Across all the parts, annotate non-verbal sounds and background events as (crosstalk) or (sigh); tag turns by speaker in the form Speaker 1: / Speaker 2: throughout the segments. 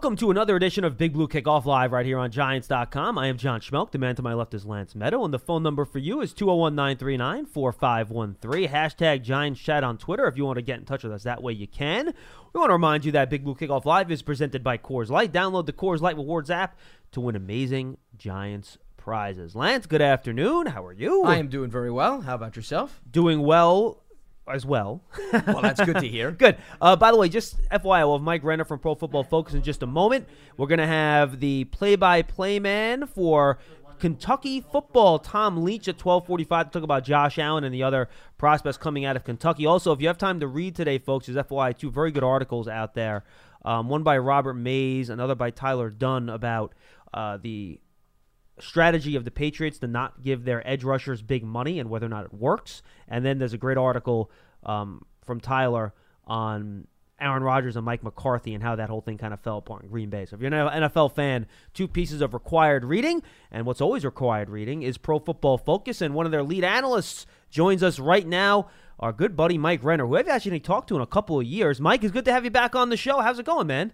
Speaker 1: Welcome to another edition of Big Blue Kickoff Live right here on Giants.com. I am John Schmeelk. The man to my left is Lance Medow, and the phone number for you is 201 939 4513. Hashtag Giants Chat on Twitter if you want to get in touch with us. That way you can. We want to remind you that Big Blue Kickoff Live is presented by Coors Light. Download the Coors Light Rewards app to win amazing Giants prizes. Lance, good afternoon. How are you?
Speaker 2: I am doing very well. How about yourself?
Speaker 1: Doing well as well.
Speaker 2: well, that's good to hear. (laughs)
Speaker 1: good. Uh, by the way, just FYI, we'll have Mike Renner from Pro Football Focus in just a moment. We're going to have the play-by-play man for Kentucky football, Tom Leach at 1245 to talk about Josh Allen and the other prospects coming out of Kentucky. Also, if you have time to read today, folks, there's FYI two very good articles out there. Um, one by Robert Mays, another by Tyler Dunne about uh, the strategy of the Patriots to not give their edge rushers big money and whether or not it works. And then there's a great article um, from Tyler on Aaron Rodgers and Mike McCarthy and how that whole thing kind of fell apart in Green Bay. So if you're an NFL fan, two pieces of required reading, and what's always required reading is Pro Football Focus, and one of their lead analysts joins us right now. Our good buddy Mike Renner, who I've actually talked to in a couple of years. Mike, it's good to have you back on the show. How's it going, man?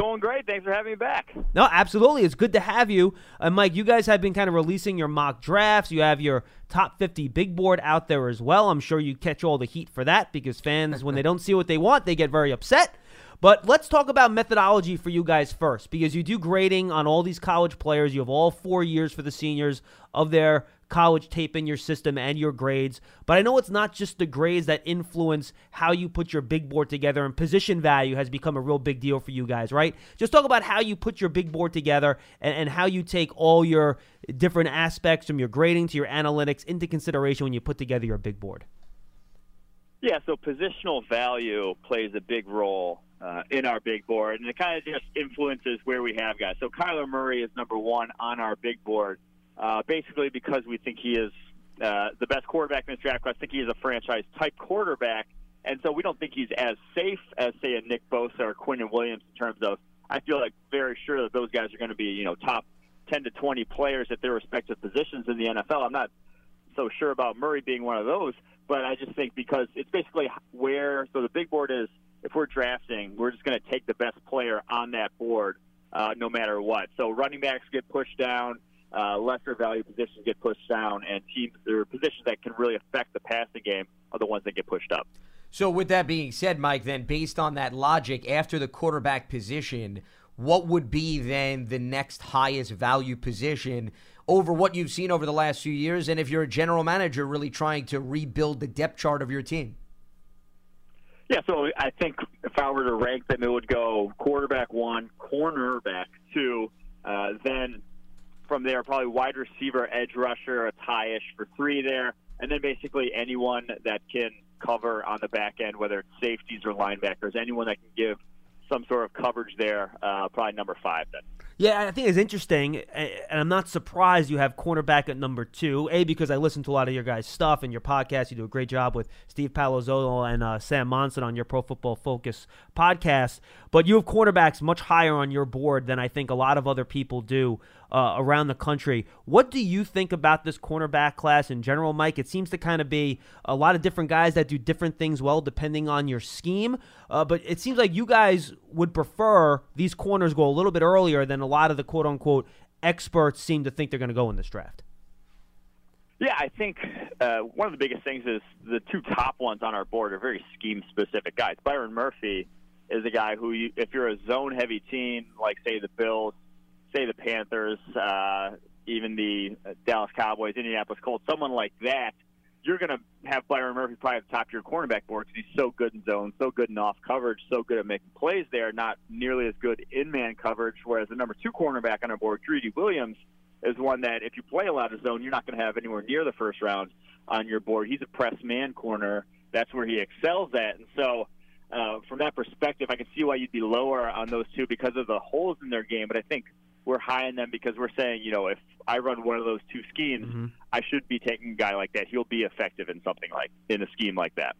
Speaker 3: Going great. Thanks for having me back.
Speaker 1: No, absolutely. It's good to have you. Uh, Mike, you guys have been kind of releasing your mock drafts. You have your top 50 big board out there as well. I'm sure you catch all the heat for that because fans, when they (laughs) don't see what they want, they get very upset. But let's talk about methodology for you guys first because you do grading on all these college players. You have all four years for the seniors of their college tape in your system and your grades. But I know it's not just the grades that influence how you put your big board together, and position value has become a real big deal for you guys, right? Just talk about how you put your big board together and, and how you take all your different aspects from your grading to your analytics into consideration when you put together your big board.
Speaker 3: Yeah, so positional value plays a big role uh, in our big board, and it kind of just influences where we have guys. So Kyler Murray is number one on our big board uh, basically because we think he is uh, the best quarterback in this draft class. I think he is a franchise type quarterback, and so we don't think he's as safe as say a Nick Bosa or Quinnen Williams in terms of. I feel like very sure that those guys are going to be you know top 10 to 20 players at their respective positions in the NFL. I'm not so sure about Murray being one of those, but I just think because it's basically where so the big board is if we're drafting, we're just going to take the best player on that board uh, no matter what. So running backs get pushed down uh, lesser value positions get pushed down, and teams or positions that can really affect the passing game are the ones that get pushed up.
Speaker 2: So, with that being said, Mike, then based on that logic, after the quarterback position, what would be then the next highest value position over what you've seen over the last few years? And if you're a general manager really trying to rebuild the depth chart of your team?
Speaker 3: Yeah, so I think if I were to rank them, it would go quarterback one, cornerback two, uh, then from there, probably wide receiver, edge rusher, a tie-ish for three there, and then basically anyone that can cover on the back end, whether it's safeties or linebackers, anyone that can give some sort of coverage there, uh, probably number five then.
Speaker 1: Yeah, I think it's interesting, and I'm not surprised you have cornerback at number two. A because I listen to a lot of your guys' stuff and your podcast. You do a great job with Steve Palazzolo and uh, Sam Monson on your Pro Football Focus podcast. But you have cornerbacks much higher on your board than I think a lot of other people do uh, around the country. What do you think about this cornerback class in general, Mike? It seems to kind of be a lot of different guys that do different things well depending on your scheme. Uh, but it seems like you guys would prefer these corners go a little bit earlier than a lot of the quote unquote experts seem to think they're going to go in this draft.
Speaker 3: Yeah, I think uh, one of the biggest things is the two top ones on our board are very scheme specific guys. Byron Murphy is a guy who, you, if you're a zone heavy team, like say the Bills, say the Panthers, uh, even the Dallas Cowboys, Indianapolis Colts, someone like that, you're going to have Byron Murphy probably at the top of your cornerback board because he's so good in zone, so good in off coverage, so good at making plays there, not nearly as good in man coverage. Whereas the number two cornerback on our board, Greedy Williams, is one that if you play a lot of zone, you're not going to have anywhere near the first round on your board. He's a press man corner. That's where he excels at. And so, uh, from that perspective, I can see why you'd be lower on those two because of the holes in their game. But I think we're high on them because we're saying, you know, if I run one of those two schemes, mm-hmm. I should be taking a guy like that. He'll be effective in something like in a scheme like that.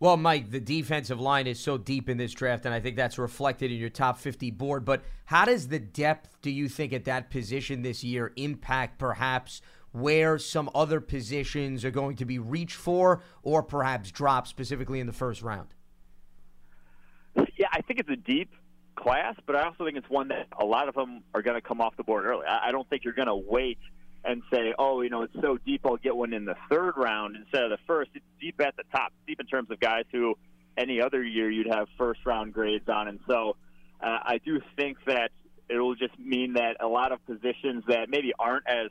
Speaker 2: Well, Mike, the defensive line is so deep in this draft, and I think that's reflected in your top 50 board. But how does the depth, do you think, at that position this year impact perhaps where some other positions are going to be reached for or perhaps drop specifically in the first round?
Speaker 3: Yeah, I think it's a deep class, but I also think it's one that a lot of them are going to come off the board early. I, I don't think you're going to wait and say, oh, you know, it's so deep, I'll get one in the third round instead of the first. It's deep at the top, deep in terms of guys who any other year you'd have first round grades on. And so uh, I do think that it'll just mean that a lot of positions that maybe aren't as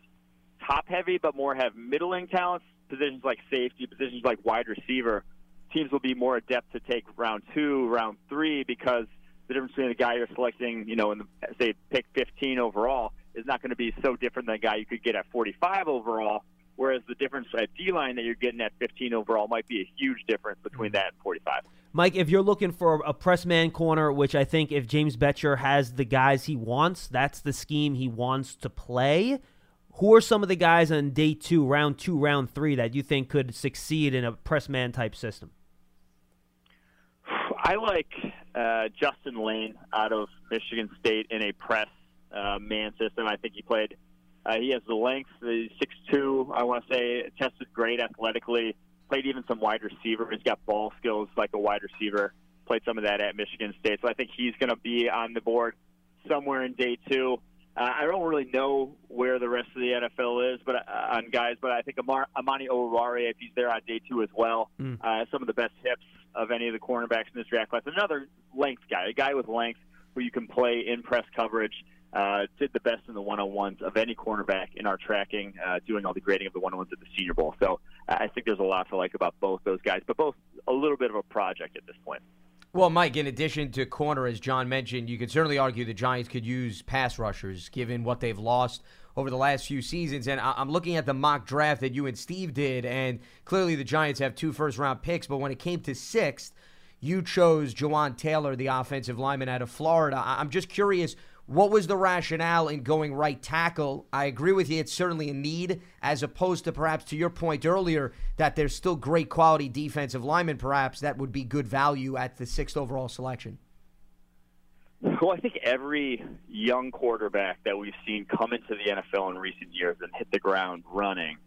Speaker 3: top heavy, but more have middling talents, positions like safety, positions like wide receiver, teams will be more adept to take round two, round three, because the difference between the guy you're selecting, you know, in the, say pick 15 overall is not going to be so different than a guy you could get at 45 overall. Whereas the difference at D line that you're getting at 15 overall might be a huge difference between that and 45.
Speaker 1: Mike, if you're looking for a press man corner, which I think if James Bettcher has the guys he wants, that's the scheme he wants to play. Who are some of the guys on day two, round two, round three that you think could succeed in a press man type system?
Speaker 3: I like uh, Justin Layne out of Michigan State in a press uh, man system. I think he played. Uh, he has the length, the six two. I want to say tested great athletically. Played even some wide receiver. He's got ball skills like a wide receiver. Played some of that at Michigan State. So I think he's going to be on the board somewhere in day two. Uh, I don't really know where the rest of the NFL is, but uh, on guys, but I think Amar, Amani Oruwariye, if he's there on day two as well, mm. uh, some of the best hips of any of the cornerbacks in this draft class. Another length guy, a guy with length where you can play in press coverage uh, did the best in the one-on-ones of any cornerback in our tracking, uh, doing all the grading of the one-on-ones at the Senior Bowl. So uh, I think there's a lot to like about both those guys, but both a little bit of a project at this point.
Speaker 2: Well, Mike, in addition to corner, as John mentioned, you could certainly argue the Giants could use pass rushers given what they've lost over the last few seasons. And I'm looking at the mock draft that you and Steve did, and clearly the Giants have two first round picks, but when it came to sixth, you chose Jawaan Taylor, the offensive lineman out of Florida. I'm just curious what was the rationale in going right tackle? I agree with you. It's certainly a need, as opposed to perhaps to your point earlier that there's still great quality defensive linemen, perhaps that would be good value at the sixth overall selection.
Speaker 3: Well, I think every young quarterback that we've seen come into the NFL in recent years and hit the ground running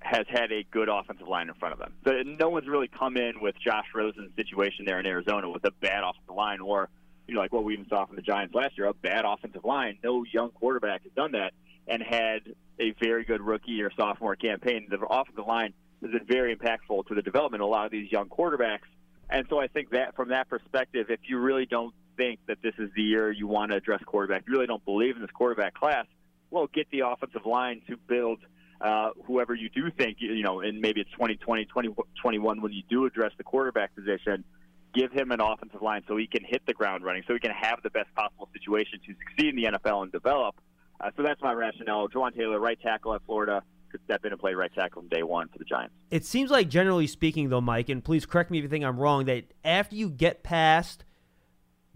Speaker 3: has had a good offensive line in front of them. So no one's really come in with Josh Rosen's situation there in Arizona with a bad offensive line or – you know, like what we even saw from the Giants last year, a bad offensive line. No young quarterback has done that and had a very good rookie or sophomore campaign. The offensive line has been very impactful to the development of a lot of these young quarterbacks. And so I think that from that perspective, if you really don't think that this is the year you want to address quarterback, you really don't believe in this quarterback class, well, get the offensive line to build uh, whoever you do think, you know, and maybe it's 2020, 2021 when you do address the quarterback position – give him an offensive line so he can hit the ground running, so he can have the best possible situation to succeed in the NFL and develop. Uh, so that's my rationale. Jawaan Taylor, right tackle at Florida, could step in and play right tackle from day one for the Giants.
Speaker 1: It seems like, generally speaking, though, Mike, and please correct me if you think I'm wrong, that after you get past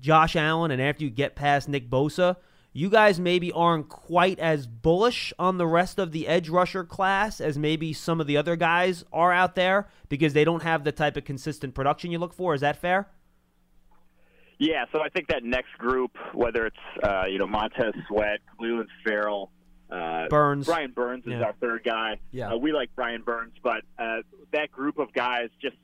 Speaker 1: Josh Allen and after you get past Nick Bosa – you guys maybe aren't quite as bullish on the rest of the edge rusher class as maybe some of the other guys are out there because they don't have the type of consistent production you look for. Is that fair?
Speaker 3: Yeah, so I think that next group, whether it's uh, you know Montez Sweat, Clelin Ferrell, uh,
Speaker 1: Burns,
Speaker 3: Brian Burns is
Speaker 1: yeah.
Speaker 3: our third guy.
Speaker 1: Yeah,
Speaker 3: uh, we like Brian Burns, but uh, that group of guys just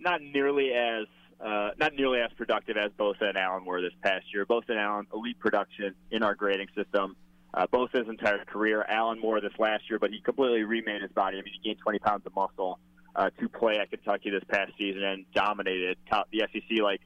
Speaker 3: not nearly as uh, not nearly as productive as Bosa and Allen were this past year. Bosa and Allen, elite production in our grading system. Uh, Bosa's entire career, Allen more this last year, but he completely remade his body. I mean, he gained 20 pounds of muscle uh, to play at Kentucky this past season and dominated the SEC like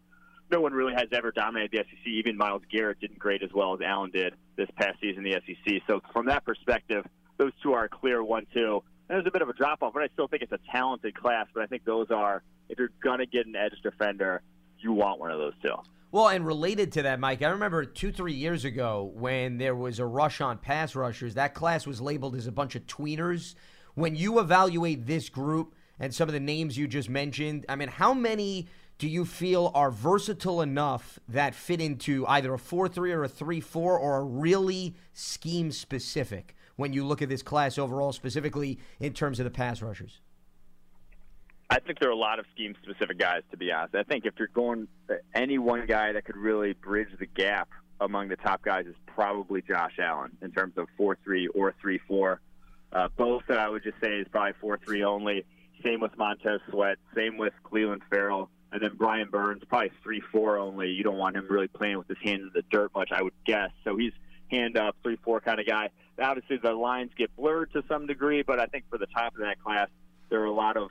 Speaker 3: no one really has ever dominated the SEC. Even Myles Garrett didn't grade as well as Allen did this past season in the SEC. So from that perspective, those two are a clear one-two. There's a bit of a drop off, but I still think it's a talented class. But I think those are if you're gonna get an edge defender, you want one of those two.
Speaker 2: Well, and related to that, Mike, I remember two, three years ago when there was a rush on pass rushers. That class was labeled as a bunch of tweeners. When you evaluate this group and some of the names you just mentioned, I mean, how many do you feel are versatile enough that fit into either a 4 3 or a 3 4 or are really scheme specific when you look at this class overall, specifically in terms of the pass rushers?
Speaker 3: I think there are a lot of scheme specific guys, to be honest. I think if you're going any one guy that could really bridge the gap among the top guys is probably Josh Allen in terms of 4 3 or 3 4. Uh, both, uh, I would just say, is probably 4 3 only. Same with Montez Sweat. Same with Clelin Ferrell. And then Brian Burns, probably three four only. You don't want him really playing with his hand in the dirt much, I would guess. So he's hand up, three four kind of guy. Obviously, the lines get blurred to some degree, but I think for the top of that class, there are a lot of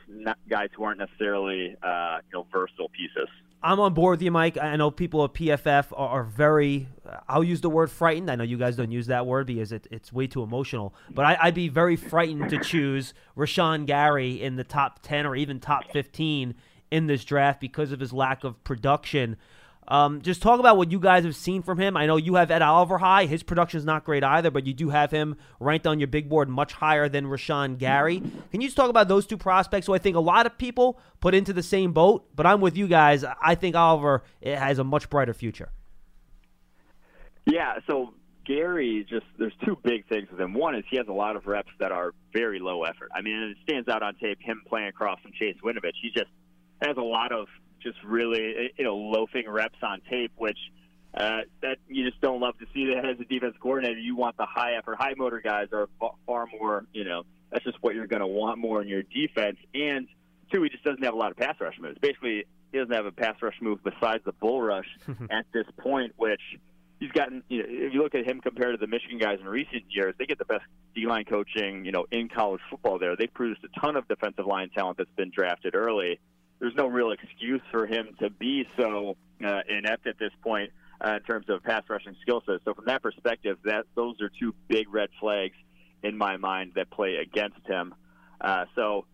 Speaker 3: guys who aren't necessarily uh, you know versatile pieces.
Speaker 1: I'm on board with you, Mike. I know people at PFF are, very. I'll use the word frightened. I know you guys don't use that word because it, it's way too emotional. But I, would be very frightened to choose Rashan Gary in the top ten or even top fifteen in this draft because of his lack of production. Um, just talk about what you guys have seen from him. I know you have Ed Oliver high. His production is not great either, but you do have him ranked on your big board much higher than Rashan Gary. Can you just talk about those two prospects who I think a lot of people put into the same boat? But I'm with you guys. I think Oliver has a much brighter future.
Speaker 3: Yeah, so Gary just there's two big things with him. One is he has a lot of reps that are very low effort. I mean, it stands out on tape him playing across from Chase Winovich. He just has a lot of just really you know loafing reps on tape, which uh, that you just don't love to see that as a defense coordinator. You want the high effort, high motor guys are far more you know that's just what you're going to want more in your defense. And two, he just doesn't have a lot of pass rush moves. Basically, he doesn't have a pass rush move besides the bull rush (laughs) at this point, which he's gotten. You know, if you look at him compared to the Michigan guys in recent years, they get the best D-line coaching, you know, in college football. There, they've produced a ton of defensive line talent that's been drafted early there's no real excuse for him to be so uh, inept at this point uh, in terms of pass rushing skill set. So from that perspective, that those are two big red flags in my mind that play against him. Uh, so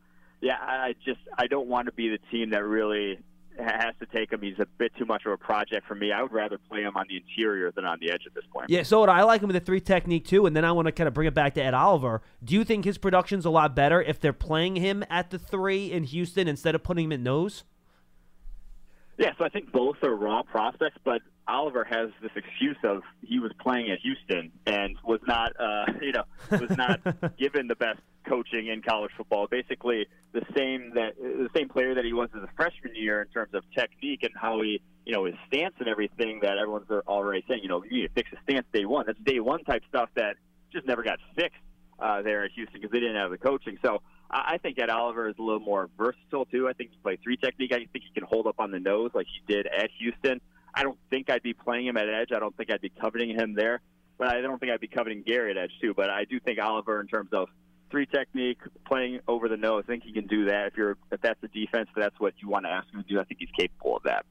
Speaker 3: yeah, I just I don't want to be the team that really has to take him. He's a bit too much of a project for me. I would rather play him on the interior than on the edge at this point.
Speaker 1: Yeah, so I like him with the three technique too. And then I want to kind of bring it back to Ed Oliver. Do you think his production's a lot better if they're playing him at the three in Houston instead of putting him at nose?
Speaker 3: Yeah, so I think both are raw prospects, but Oliver has this excuse of he was playing at Houston and was not, uh, (laughs) you know, was not (laughs) given the best coaching in college football. Basically, the same that the same player that he was as a freshman year in terms of technique and how he, you know, his stance and everything that everyone's already saying. You know, you need to fix his stance day one. That's day one type stuff that just never got fixed uh, there at Houston because they didn't have the coaching. So I think Ed Oliver is a little more versatile too. I think he plays three technique. I think he can hold up on the nose like he did at Houston. I don't think I'd be playing him at edge. I don't think I'd be coveting him there. But I don't think I'd be coveting Gary at edge too. But I do think Oliver, in terms of three technique, playing over the nose, I think he can do that. If you're if that's the defense, that's what you want to ask him to do. I think he's capable of that.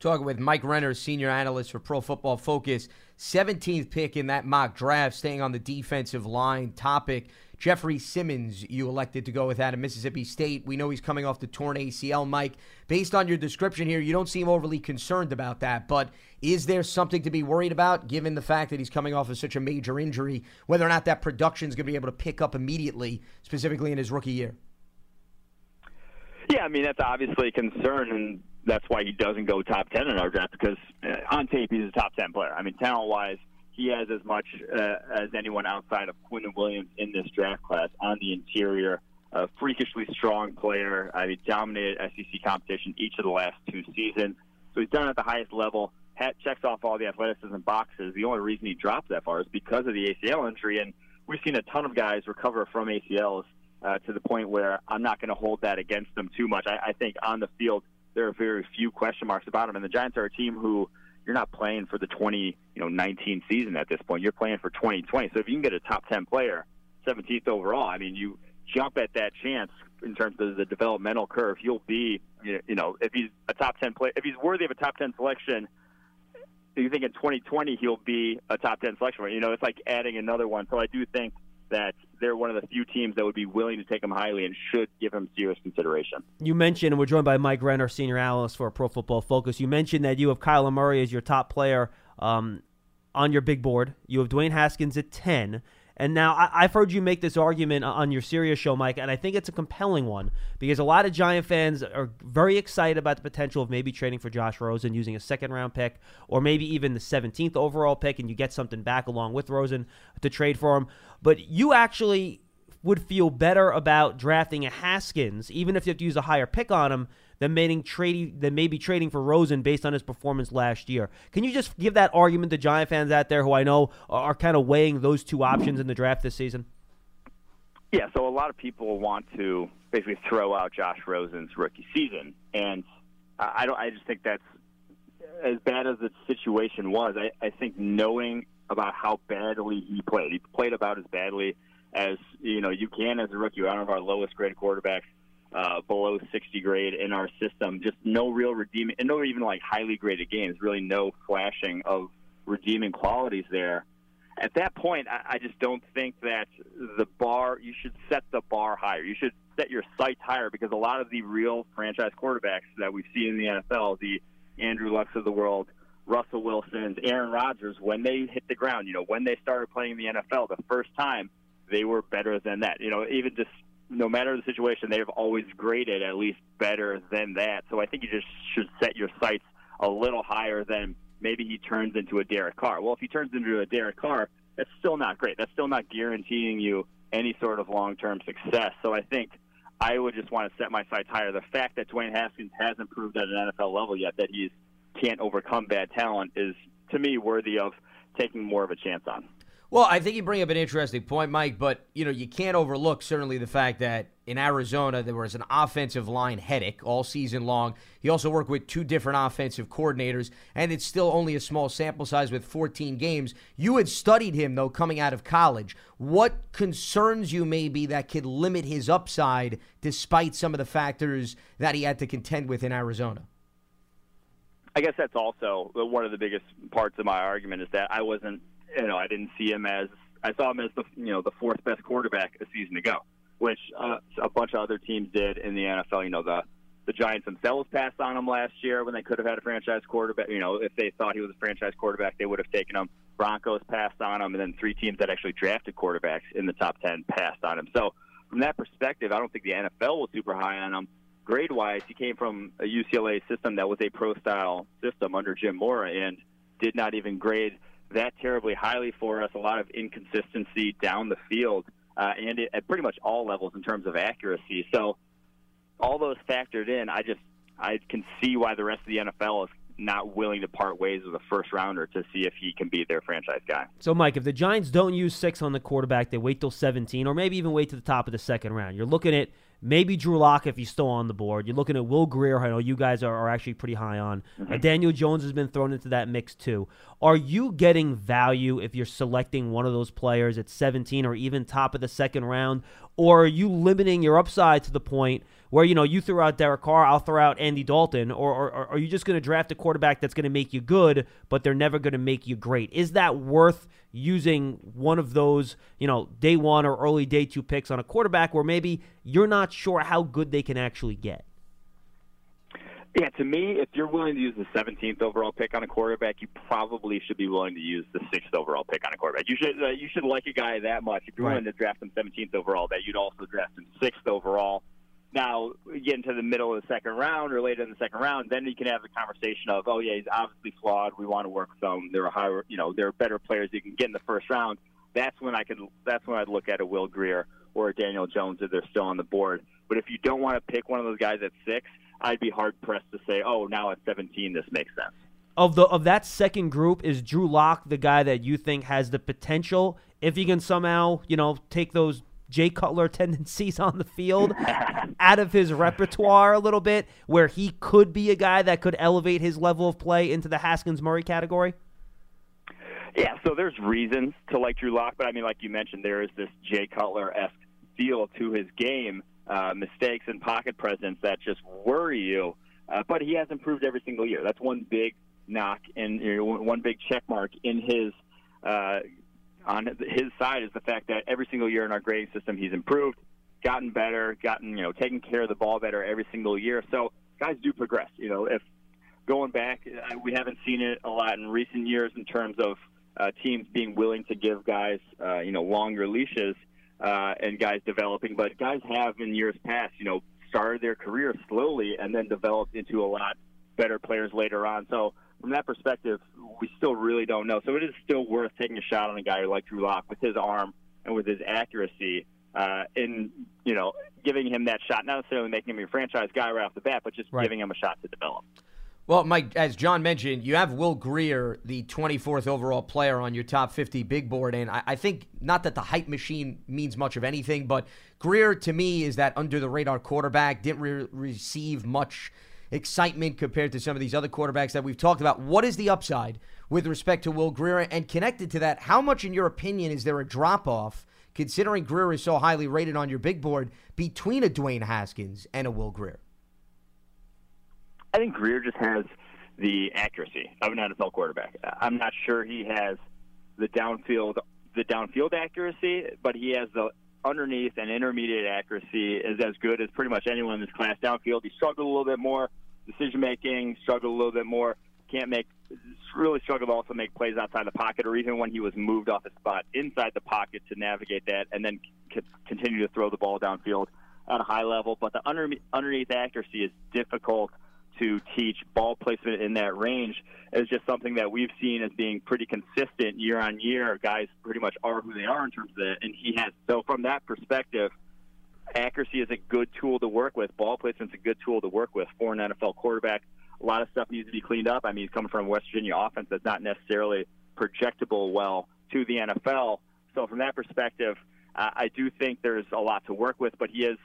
Speaker 2: Talking with Mike Renner, senior analyst for Pro Football Focus, 17th pick in that mock draft, staying on the defensive line topic. Jeffrey Simmons, you elected to go with that at Mississippi State. We know he's coming off the torn ACL, Mike. Based on your description here, you don't seem overly concerned about that, but is there something to be worried about given the fact that he's coming off of such a major injury, whether or not that production is going to be able to pick up immediately, specifically in his rookie year?
Speaker 3: Yeah, I mean, that's obviously a concern, and that's why he doesn't go top 10 in our draft because uh, on tape, he's a top 10 player. I mean, talent wise, he has as much uh, as anyone outside of Quinnen Williams in this draft class on the interior. A freakishly strong player. I mean, dominated SEC competition each of the last two seasons. So he's done at the highest level. Hat checks off all the athleticism boxes. The only reason he dropped that far is because of the ACL injury, and we've seen a ton of guys recover from ACLs uh, to the point where I'm not going to hold that against them too much. I, I think on the field there are very few question marks about him, and the Giants are a team who you're not playing for the 20, you know, 19 season at this point. You're playing for 2020. So if you can get a top 10 player, 17th overall, I mean, you jump at that chance in terms of the developmental curve. You'll be, you know, if he's a top 10 player, if he's worthy of a top 10 selection, you think in 2020 he'll be a top 10 selection. You know, it's like adding another one. So I do think that they're one of the few teams that would be willing to take him highly and should give him serious consideration.
Speaker 1: You mentioned, and we're joined by Mike Renner, senior analyst for Pro Football Focus. You mentioned that you have Kyler Murray as your top player um, on your big board. You have Dwayne Haskins at 10. And now I, have heard you make this argument on your Sirius show, Mike, and I think it's a compelling one because a lot of Giant fans are very excited about the potential of maybe trading for Josh Rosen using a second round pick or maybe even the 17th overall pick, and you get something back along with Rosen to trade for him. But you actually would feel better about drafting a Haskins, even if you have to use a higher pick on him, trading than maybe trading for Rosen based on his performance last year. Can you just give that argument to Giant fans out there who I know are kind of weighing those two options in the draft this season?
Speaker 3: Yeah, so a lot of people want to basically throw out Josh Rosen's rookie season, and I don't. I just think that's as bad as the situation was. I, I think knowing about how badly he played, he played about as badly as you know you can as a rookie. One of our lowest grade quarterbacks, uh, below 60 grade in our system. Just no real redeeming, and no even like highly graded games. Really, no flashing of redeeming qualities there. At that point, I, I just don't think that the bar. You should set the bar higher. You should set your sights higher because a lot of the real franchise quarterbacks that we see in the NFL, the Andrew Lucks of the world, Russell Wilson's, Aaron Rodgers, when they hit the ground, you know, when they started playing the NFL the first time, they were better than that. You know, even just no matter the situation, they've always graded at least better than that. So I think you just should set your sights a little higher than maybe he turns into a Derek Carr. Well, if he turns into a Derek Carr, that's still not great. That's still not guaranteeing you any sort of long-term success. So I think I would just want to set my sights higher. The fact that Dwayne Haskins hasn't proved at an NFL level yet that he can't overcome bad talent is, to me, worthy of taking more of a chance on.
Speaker 2: Well, I think you bring up an interesting point, Mike, but you know, you can't overlook certainly the fact that in Arizona there was an offensive line headache all season long. He also worked with two different offensive coordinators, and it's still only a small sample size with 14 games. You had studied him though coming out of college. What concerns you maybe that could limit his upside despite some of the factors that he had to contend with in Arizona?
Speaker 3: I guess that's also one of the biggest parts of my argument is that I wasn't you know, I didn't see him as I saw him as the you know the fourth best quarterback a season ago, which uh, a bunch of other teams did in the NFL. You know, the the Giants themselves passed on him last year when they could have had a franchise quarterback. You know, if they thought he was a franchise quarterback, they would have taken him. Broncos passed on him, and then three teams that actually drafted quarterbacks in the top ten passed on him. So from that perspective, I don't think the NFL was super high on him. Grade wise, he came from a UCLA system that was a pro style system under Jim Mora and did not even grade that terribly highly for us. A lot of inconsistency down the field uh, and it, at pretty much all levels in terms of accuracy. So all those factored in, I just I can see why the rest of the NFL is not willing to part ways with a first rounder to see if he can be their franchise guy.
Speaker 1: So, Mike, if the Giants don't use six on the quarterback, they wait till 17, or maybe even wait to the top of the second round. You're looking at maybe Drew Lock if he's still on the board. You're looking at Will Grier. I know you guys are, are actually pretty high on. Mm-hmm. Daniel Jones has been thrown into that mix too. Are you getting value if you're selecting one of those players at 17 or even top of the second round? Or are you limiting your upside to the point where, you know, you throw out Derek Carr, I'll throw out Andy Dalton? Or, or, or are you just going to draft a quarterback that's going to make you good, but they're never going to make you great? Is that worth using one of those, you know, day one or early day two picks on a quarterback where maybe you're not sure how good they can actually get?
Speaker 3: Yeah, to me, if you're willing to use the 17th overall pick on a quarterback, you probably should be willing to use the sixth overall pick on a quarterback. You should uh, you should like a guy that much. If you're right. willing to draft him 17th overall, that you'd also draft him sixth overall. Now, get into the middle of the second round or later in the second round, then you can have the conversation of, oh yeah, he's obviously flawed. We want to work with him. There are higher, you know, there are better players you can get in the first round. That's when I could. That's when I'd look at a Will Grier or a Daniel Jones if they're still on the board. But if you don't want to pick one of those guys at six, I'd be hard pressed to say, oh, now at 17, this makes sense.
Speaker 1: Of the of that second group, is Drew Lock the guy that you think has the potential if he can somehow, you know, take those Jay Cutler tendencies on the field out of his repertoire a little bit, where he could be a guy that could elevate his level of play into the Haskins Murray category?
Speaker 3: Yeah, so there's reasons to like Drew Lock, but I mean, like you mentioned, there is this Jay Cutler esque feel to his game, uh, mistakes and pocket presence that just worry you. Uh, but he has improved every single year. That's one big knock and you know, one big check mark in his uh, on his side is the fact that every single year in our grading system, he's improved, gotten better, gotten you know taking care of the ball better every single year. So guys do progress. You know, if going back, uh, we haven't seen it a lot in recent years in terms of uh, teams being willing to give guys uh, you know longer leashes uh, and guys developing, but guys have in years past, you know, started their career slowly and then developed into a lot better players later on. So from that perspective, we still really don't know. So it is still worth taking a shot on a guy like Drew Lock with his arm and with his accuracy, uh, in you know giving him that shot, not necessarily making him a franchise guy right off the bat, but just right. giving him a shot to develop.
Speaker 2: Well, Mike, as John mentioned, you have Will Grier, the 24th overall player on your top 50 big board. And I, I, think not that the hype machine means much of anything, but Grier to me is that under the radar quarterback, didn't re- receive much excitement compared to some of these other quarterbacks that we've talked about. What is the upside with respect to Will Grier? And connected to that, how much, in your opinion, is there a drop off, considering Grier is so highly rated on your big board, between a Dwayne Haskins and a Will Grier?
Speaker 3: I think Grier just has the accuracy of an NFL quarterback. I'm not sure he has the downfield the downfield accuracy, but he has the underneath and intermediate accuracy is as good as pretty much anyone in this class. Downfield, he struggled a little bit more. Decision making struggled a little bit more. Can't make really struggled to also make plays outside the pocket, or even when he was moved off his spot inside the pocket to navigate that, and then continue to throw the ball downfield at a high level. But the under, underneath accuracy is difficult to teach ball placement in that range is just something that we've seen as being pretty consistent year on year. Guys pretty much are who they are in terms of that, and he has. So from that perspective, accuracy is a good tool to work with. Ball placement is a good tool to work with for an NFL quarterback. A lot of stuff needs to be cleaned up. I mean, he's coming from a West Virginia offense that's not necessarily projectable well to the NFL. So from that perspective, uh, I do think there's a lot to work with, but he is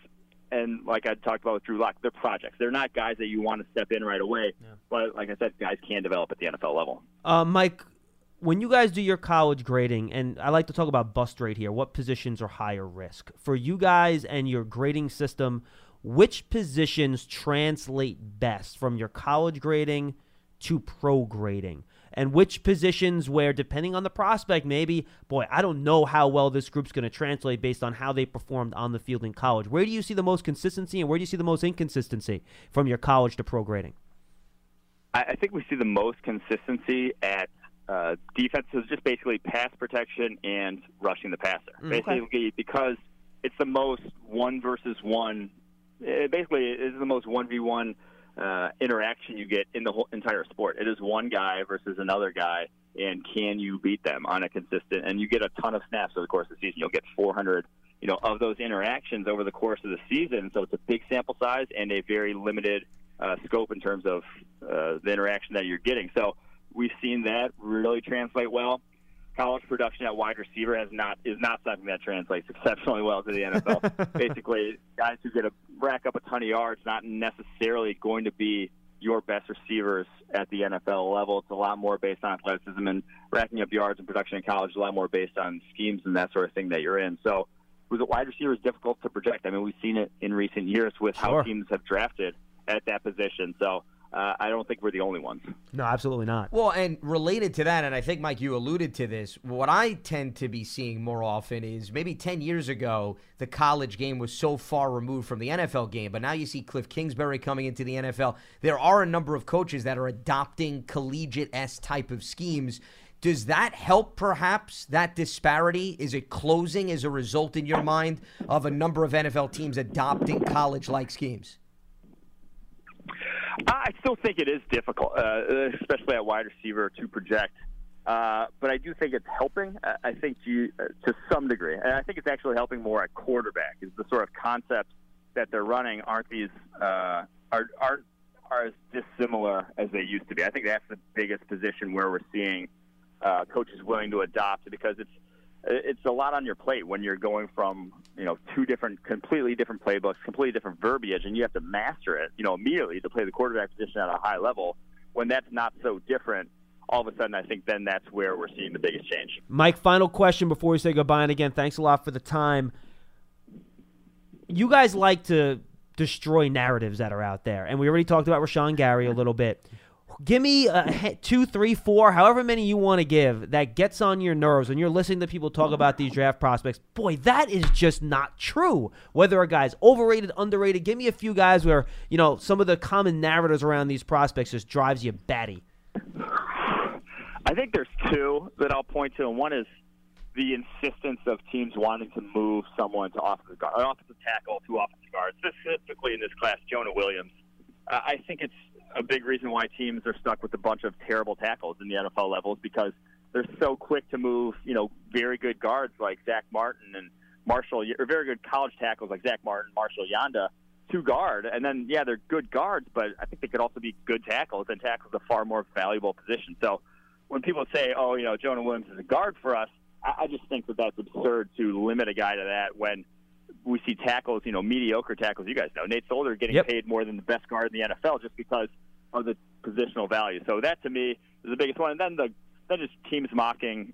Speaker 3: and like I talked about with Drew Lock, they're projects. They're not guys that you want to step in right away. Yeah. But like I said, guys can develop at the NFL level.
Speaker 1: Uh, Mike, when you guys do your college grading, and I like to talk about bust rate here, what positions are higher risk for you guys and your grading system? Which positions translate best from your college grading to pro grading? And which positions where, depending on the prospect, maybe, boy, I don't know how well this group's going to translate based on how they performed on the field in college. Where do you see the most consistency and where do you see the most inconsistency from your college to pro grading?
Speaker 3: I think we see the most consistency at uh, defenses, just basically pass protection and rushing the passer. Mm, okay. Basically, because it's the most one versus one. It basically, it is the most one v one uh, interaction you get in the whole entire sport. It is one guy versus another guy, and can you beat them on a consistent? And you get a ton of snaps over the course of the season. You'll get 400, you know, of those interactions over the course of the season. So it's a big sample size and a very limited uh, scope in terms of uh, the interaction that you're getting. So we've seen that really translate well college production at wide receiver has not is not something that translates exceptionally well to the NFL. (laughs) Basically, guys who get a rack up a ton of yards not necessarily going to be your best receivers at the NFL level. It's a lot more based on athleticism and racking up yards and production in college. Is A lot more based on schemes and that sort of thing that you're in. So, who's a wide receiver is difficult to project. I mean, we've seen it in recent years with sure. how teams have drafted at that position. So uh, I don't think we're the only ones.
Speaker 1: No, absolutely not.
Speaker 2: Well, and related to that, and I think, Mike, you alluded to this, what I tend to be seeing more often is maybe 10 years ago, the college game was so far removed from the NFL game, but now you see Cliff Kingsbury coming into the NFL. There are a number of coaches that are adopting collegiate S type of schemes. Does that help perhaps that disparity? Is it closing as a result in your mind of a number of NFL teams adopting college like schemes?
Speaker 3: I still think it is difficult, uh, especially at wide receiver, to project. Uh, but I do think it's helping. I think you uh, to some degree, and I think it's actually helping more at quarterback. Is the sort of concepts that they're running aren't these uh, are aren't are as dissimilar as they used to be. I think that's the biggest position where we're seeing uh, coaches willing to adopt because it's it's a lot on your plate when you're going from you know two different completely different playbooks completely different verbiage and you have to master it you know immediately to play the quarterback position at a high level. When that's not so different all of a sudden i think then that's where we're seeing the biggest change.
Speaker 1: Mike final question before we say goodbye. And again thanks a lot for the time. You guys like to destroy narratives that are out there. And we already talked about Rashan gary a little bit Give me a two, three, four, however many you want to give that gets on your nerves when you're listening to people talk about these draft prospects. Boy, that is just not true. Whether a guy's overrated, underrated, give me a few guys where, you know, some of the common narratives around these prospects just drives you batty. (sighs)
Speaker 3: I think there's two that I'll point to, and one is the insistence of teams wanting to move someone to offensive guard, offensive tackle to offensive guard, specifically in this class, Jonah Williams. Uh, I think it's a big reason why teams are stuck with a bunch of terrible tackles in the NFL level is because they're so quick to move, you know, very good guards like Zack Martin and Marshall, or very good college tackles like Zack Martin, Marshall Yanda, to guard. And then, yeah, they're good guards, but I think they could also be good tackles, and tackles a far more valuable position. So when people say, oh, you know, Jonah Williams is a guard for us, I, I just think that that's absurd to limit a guy to that when we see tackles, you know, mediocre tackles. You guys know Nate Solder getting
Speaker 1: Yep.
Speaker 3: paid more than the best guard in the NFL just because of the positional value. So that to me is the biggest one. And then the then just teams mocking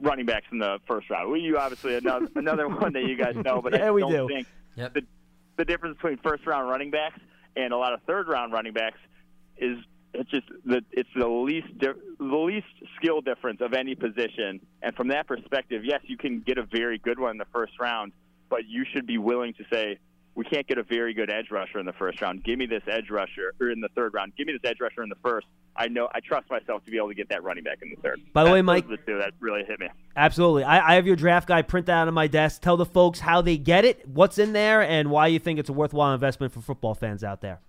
Speaker 3: running backs in the first round. We you obviously another another (laughs) one that you guys know, but
Speaker 1: Yeah,
Speaker 3: I
Speaker 1: we
Speaker 3: don't
Speaker 1: do.
Speaker 3: think
Speaker 2: Yep.
Speaker 3: the the difference between first round running backs and a lot of third round running backs is it's just the it's the least di- the least skill difference of any position. And from that perspective, yes, you can get a very good one in the first round, but you should be willing to say we can't get a very good edge rusher in the first round. Give me this edge rusher or in the third round. Give me this edge rusher in the first. I know I trust myself to be able to get that running back in the third.
Speaker 1: By the
Speaker 3: That's
Speaker 1: way, Mike-
Speaker 3: the two that really hit me.
Speaker 1: Absolutely. I, I have your draft guide printed out on my desk. Tell the folks how they get it, what's in there, and why you think it's a worthwhile investment for football fans out there.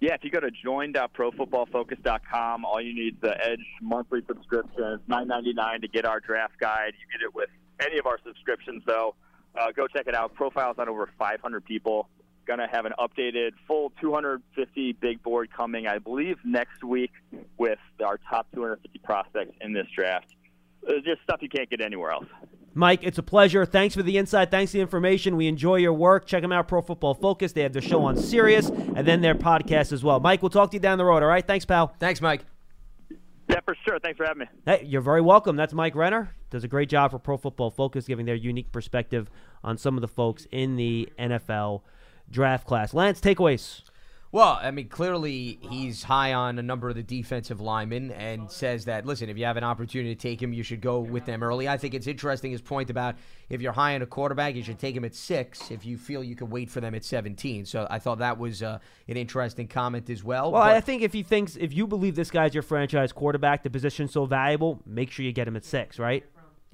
Speaker 3: Yeah, if you go to join.profootballfocus.com, all you need is the Edge monthly subscription. It's nine ninety nine to get our draft guide. You get it with any of our subscriptions, though. Uh, go check it out. Profiles on over 500 people. Gonna have an updated full 250 big board coming, I believe, next week with our top 250 prospects in this draft. Uh, just stuff you can't get anywhere else.
Speaker 1: Mike, it's a pleasure. Thanks for the insight. Thanks for the information. We enjoy your work. Check them out, Pro Football Focus. They have their show on Sirius and then their podcast as well. Mike, we'll talk to you down the road, all right? Thanks, pal.
Speaker 2: Thanks, Mike.
Speaker 3: Yeah, for sure. Thanks for having me.
Speaker 1: Hey, you're very welcome. That's Mike Renner. Does a great job for Pro Football Focus, giving their unique perspective on some of the folks in the NFL draft class. Lance, takeaways.
Speaker 2: Well, I mean, clearly he's high on a number of the defensive linemen and says that, listen, if you have an opportunity to take him, you should go with them early. I think it's interesting his point about if you're high on a quarterback, you should take him at six if you feel you can wait for them at 17. So I thought that was uh, an interesting comment as well.
Speaker 1: Well,
Speaker 2: But-
Speaker 1: I think if he thinks, if you believe this guy's your franchise quarterback, the position's so valuable, make sure you get him at six, right?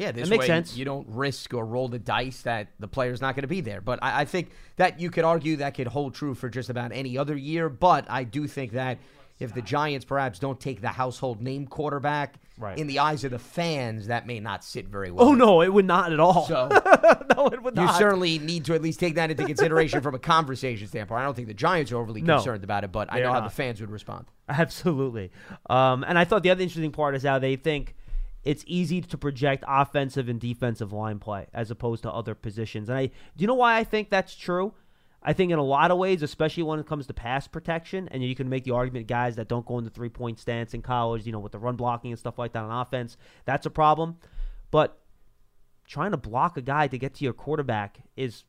Speaker 2: Yeah, this
Speaker 1: makes
Speaker 2: way
Speaker 1: sense.
Speaker 2: you don't risk or roll the dice that the player's not going to be there. But I, I think that you could argue that could hold true for just about any other year. But I do think that if the Giants perhaps don't take the household name quarterback,
Speaker 1: Right.
Speaker 2: in the eyes of the fans, that may not sit very well.
Speaker 1: Oh, no, it would not at all.
Speaker 2: So (laughs)
Speaker 1: no, it would
Speaker 2: you
Speaker 1: not.
Speaker 2: certainly need to at least take that into consideration from a conversation standpoint. I don't think the Giants are overly
Speaker 1: No.
Speaker 2: concerned about it, but I know how the fans would respond.
Speaker 1: Absolutely. Um, and I thought the other interesting part is how they think it's easy to project offensive and defensive line play as opposed to other positions. And I do you know why I think that's true? I think in a lot of ways, especially when it comes to pass protection, and you can make the argument guys that don't go into three point stance in college, you know, with the run blocking and stuff like that on offense, that's a problem. But trying to block a guy to get to your quarterback is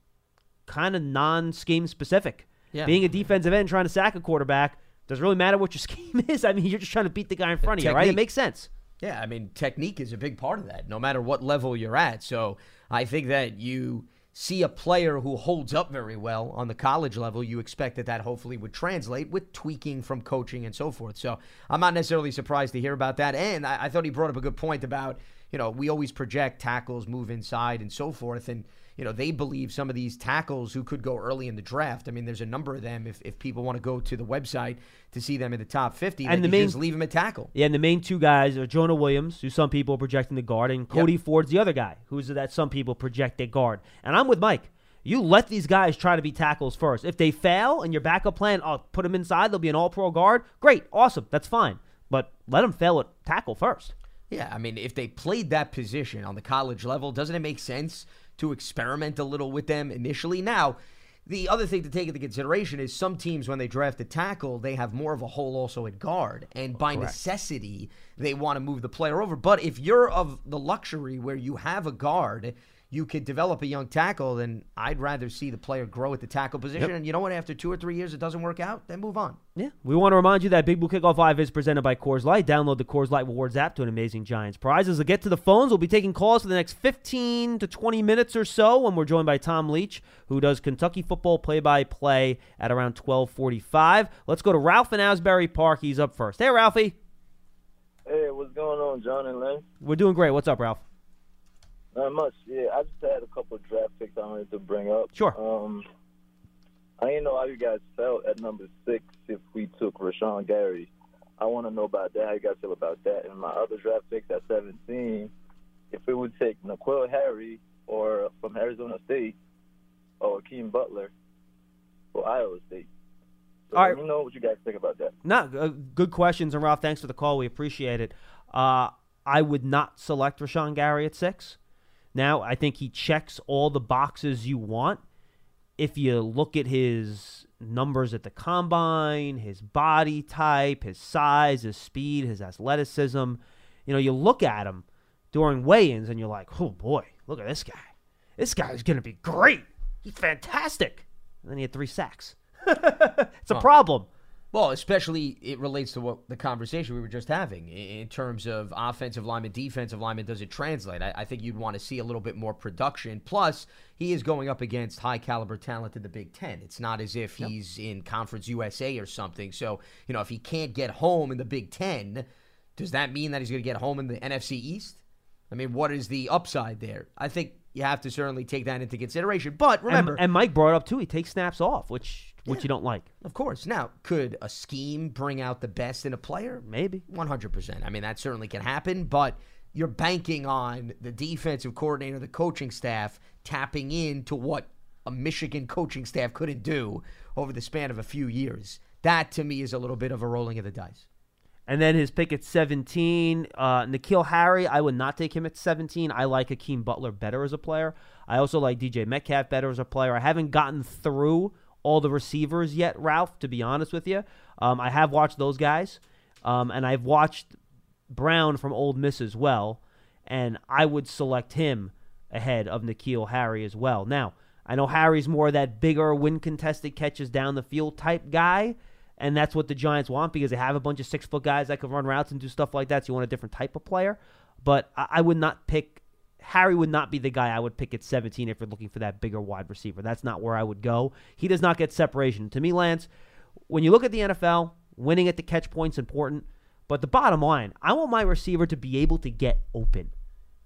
Speaker 1: kind of non scheme specific.
Speaker 2: Yeah.
Speaker 1: Being a defensive end trying to sack a quarterback doesn't really matter what your (laughs) scheme is. I mean, you're just trying to beat the guy in front of you, right? It makes sense.
Speaker 2: Yeah, I mean, technique is a big part of that, no matter what level you're at. So I think that you see a player who holds up very well on the college level, you expect that that hopefully would translate with tweaking from coaching and so forth. So I'm not necessarily surprised to hear about that. And I, I thought he brought up a good point about, you know, we always project tackles move inside and so forth. And, you know, they believe some of these tackles who could go early in the draft. I mean, there's a number of them if, if people want to go to the website to see them in the top 50.
Speaker 1: And the main-
Speaker 2: just leave them at tackle.
Speaker 1: Yeah, and the main two guys are Jonah Williams, who some people are projecting the guard, and Cody Ford's the other guy, who's that some people project the guard. And I'm with Mike. You let these guys try to be tackles first. If they fail and your backup plan, oh, put them inside, they'll be an all pro guard. Great, awesome, that's fine. But let them fail at tackle first.
Speaker 2: Yeah, I mean, if they played that position on the college level, doesn't it make sense to experiment a little with them initially? Now, the other thing to take into consideration is some teams, when they draft a tackle, they have more of a hole also at guard. And by necessity, they want to move the player over. But if you're of the luxury where you have a guard, you could develop a young tackle, then I'd rather see the player grow at the tackle position. And you know what? After two or three years, it doesn't work out, then move on.
Speaker 1: Yeah, we want to remind you that Big Blue Kickoff Live is presented by Coors Light. Download the Coors Light Rewards app to an amazing Giants prizes. We'll get to the phones. We'll be taking calls for the next 15 to 20 minutes or so when we're joined by Tom Leach, who does Kentucky football play-by-play at around 1245. Let's go to Ralph in Asbury Park. He's up first. Hey, Ralphie.
Speaker 4: Hey, what's going on, John and Lynn?
Speaker 1: We're doing great. What's up, Ralph?
Speaker 4: Not much. Yeah, I just had a couple of draft picks I wanted to bring up.
Speaker 1: Sure.
Speaker 4: Um, I didn't know how you guys felt at number six if we took Rashan Gary. I want to know about that. How you guys feel about that? And my other draft picks at 17, if we would take N'Keal Harry or from Arizona State or Hakeem Butler for Iowa State. So
Speaker 1: All
Speaker 4: let me know what you guys think about that.
Speaker 1: No, uh, good questions. And Ralph, thanks for the call. We appreciate it. Uh, I would not select Rashan Gary at six. Now, I think he checks all the boxes you want. If you look at his numbers at the combine, his body type, his size, his speed, his athleticism, you know, you look at him during weigh-ins and you're like, "Oh boy, look at this guy. This guy's going to be great. He's fantastic." And then he had 3 sacks. (laughs) it's a problem.
Speaker 2: Well, especially it relates to what the conversation we were just having in terms of offensive lineman, defensive lineman. Does it translate? I, I, think you'd want to see a little bit more production. Plus, he is going up against high caliber talent in the Big Ten. It's not as if he's in Conference USA or something. So, you know, if he can't get home in the Big Ten, does that mean that he's going to get home in the NFC East? I mean, what is the upside there? I think you have to certainly take that into consideration. But remember,
Speaker 1: and, and Mike brought up too. He takes snaps off, which which
Speaker 2: Yeah.
Speaker 1: you don't like.
Speaker 2: Of course. Now, could a scheme bring out the best in a player?
Speaker 1: Maybe.
Speaker 2: 100%. I mean, that certainly can happen, but you're banking on the defensive coordinator, the coaching staff tapping into what a Michigan coaching staff couldn't do over the span of a few years. That to me is a little bit of a rolling of the dice.
Speaker 1: And then his pick at 17, uh, N'Keal Harry. I would not take him at 17. I like Hakeem Butler better as a player. I also like DJ Metcalf better as a player. I haven't gotten through all the receivers yet, Ralph, to be honest with you. Um, I have watched those guys, um, and I've watched Brown from Ole Miss as well, and I would select him ahead of N'Keal Harry as well. Now, I know Harry's more that bigger, win contested catches down the field type guy, and that's what the Giants want because they have a bunch of six foot guys that can run routes and do stuff like that. So you want a different type of player. But I, I would not pick Harry would not be the guy I would pick at 17 if you're looking for that bigger wide receiver. That's not where I would go. He does not get separation. To me, Lance, when you look at the NFL, winning at the catch point's important. But the bottom line, I want my receiver to be able to get open.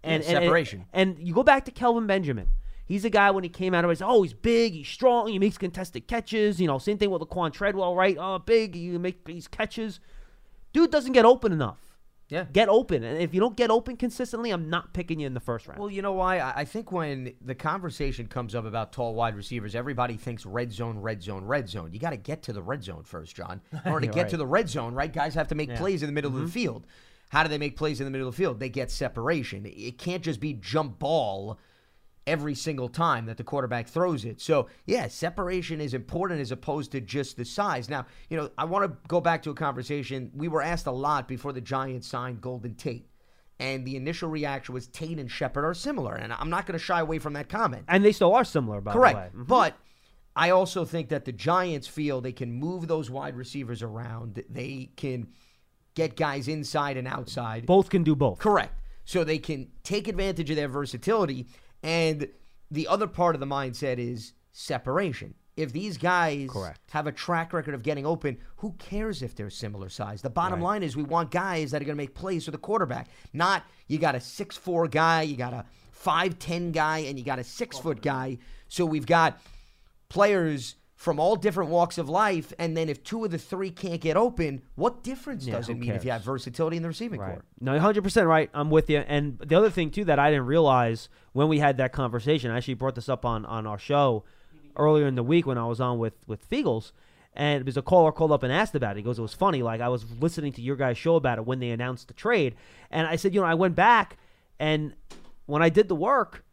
Speaker 1: And,
Speaker 2: Yeah,
Speaker 1: and- and-
Speaker 2: separation.
Speaker 1: And, you go back to Kelvin Benjamin. He's a guy when he came out of it, oh, he's big, he's strong, he makes contested catches. You know, same thing with Laquan Treadwell, right? Oh, big, he make these catches. Dude doesn't get open enough.
Speaker 2: Yeah.
Speaker 1: Get open. And if you don't get open consistently, I'm not picking you in the first round.
Speaker 2: Well, you know why? I think when the conversation comes up about tall wide receivers, everybody thinks red zone, red zone, red zone. You got to get to the red zone first, John. (laughs) In order to get
Speaker 1: right.
Speaker 2: to the red zone, right? Guys have to make
Speaker 1: Yeah.
Speaker 2: plays in the middle of the mm-hmm. field. How do they make plays in the middle of the field? They get separation. It can't just be jump ball every single time that the quarterback throws it. So, yeah, separation is important as opposed to just the size. Now, you know, I want to go back to a conversation. We were asked a lot before the Giants signed Golden Tate. And the initial reaction was Tate and Shepard are similar. And I'm not going to shy away from that comment.
Speaker 1: and they still are similar, by
Speaker 2: Correct.
Speaker 1: the way. Mhm.
Speaker 2: But I also think that the Giants feel they can move those wide receivers around. They can get guys inside and outside.
Speaker 1: Both can do both.
Speaker 2: Correct. So they can take advantage of their versatility. And the other part of the mindset is separation. If these guys
Speaker 1: Correct.
Speaker 2: have a track record of getting open, who cares if they're similar size? The bottom line is we want guys that are going to make plays for the quarterback. Not you got a six four guy, you got a five ten guy, and you got a six foot guy. So we've got players from all different walks of life, and then if two of the three can't get open, what difference
Speaker 1: Yeah,
Speaker 2: does it mean if you have versatility in the receiving
Speaker 1: Right.
Speaker 2: core?
Speaker 1: No, 100% right. I'm with you. And the other thing, too, that I didn't realize when we had that conversation, I actually brought this up on, on our show earlier in the week when I was on with, with Fiegels. And it was a caller called up and asked about it. He goes, It was funny. Like, I was listening to your guys' show about it when they announced the trade. And I said, You know, I went back and when I did the work,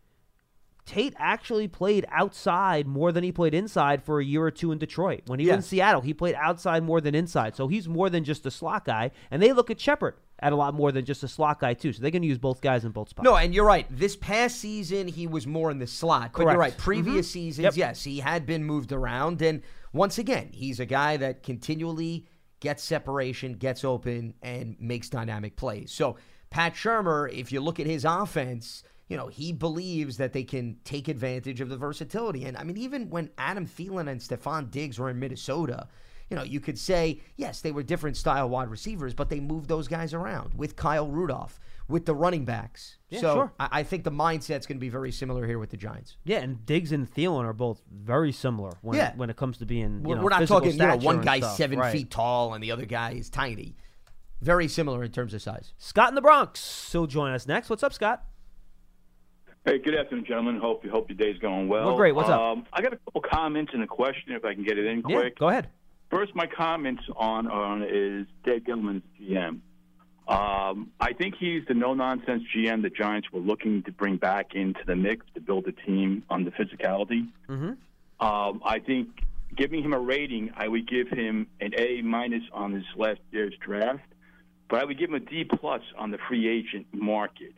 Speaker 1: Tate actually played outside more than he played inside for a year or two in Detroit. When he was in Seattle, he played outside more than inside. So he's more than just a slot guy. And they look at Shepard at a lot more than just a slot guy, too. So they can use both guys in both spots.
Speaker 2: No, and you're right. This past season, he was more in the slot. But you're right. Previous mm-hmm. seasons,
Speaker 1: Yep.
Speaker 2: yes, he had been moved around. And once again, he's a guy that continually gets separation, gets open, and makes dynamic plays. So, Pat Shurmur, if you look at his offense, you know, he believes that they can take advantage of the versatility. And I mean, even when Adam Thielen and Stefon Diggs were in Minnesota, you know, you could say, yes, they were different style wide receivers, but they moved those guys around with Kyle Rudolph, with the running backs.
Speaker 1: Yeah,
Speaker 2: so
Speaker 1: sure.
Speaker 2: I, I think the mindset's going to be very similar here with the Giants.
Speaker 1: Yeah, and Diggs and Thielen are both very similar when,
Speaker 2: Yeah.
Speaker 1: when it comes to being. You
Speaker 2: We're,
Speaker 1: know,
Speaker 2: we're not talking, you know, one guy's
Speaker 1: stuff.
Speaker 2: seven
Speaker 1: Right.
Speaker 2: feet tall and the other guy is tiny. Very similar in terms of size.
Speaker 1: Scott in the Bronx. He'll join us next. What's up, Scott?
Speaker 5: Hey, good afternoon, gentlemen. Hope you hope your day's going well.
Speaker 1: Well, great. What's up?
Speaker 5: um, I got a couple comments and a question, if I can get it in quick.
Speaker 1: Yeah, go ahead.
Speaker 5: First, my comments on on is Dave Gettleman's GM. Um, I think he's the no-nonsense GM the Giants were looking to bring back into the mix to build a team on the physicality.
Speaker 1: Mm-hmm.
Speaker 5: Um, I think giving him a rating, I would give him an A minus on his last year's draft, but I would give him a D plus on the free agent market.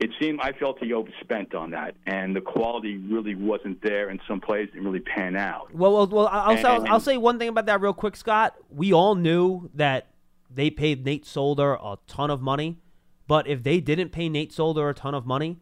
Speaker 5: It seemed I felt he overspent on that, and the quality really wasn't there, and some plays didn't really pan out.
Speaker 1: Well, well, well I'll,
Speaker 5: And-
Speaker 1: say, I'll say one thing about that real quick, Scott. We all knew that they paid Nate Solder a ton of money, but if they didn't pay Nate Solder a ton of money,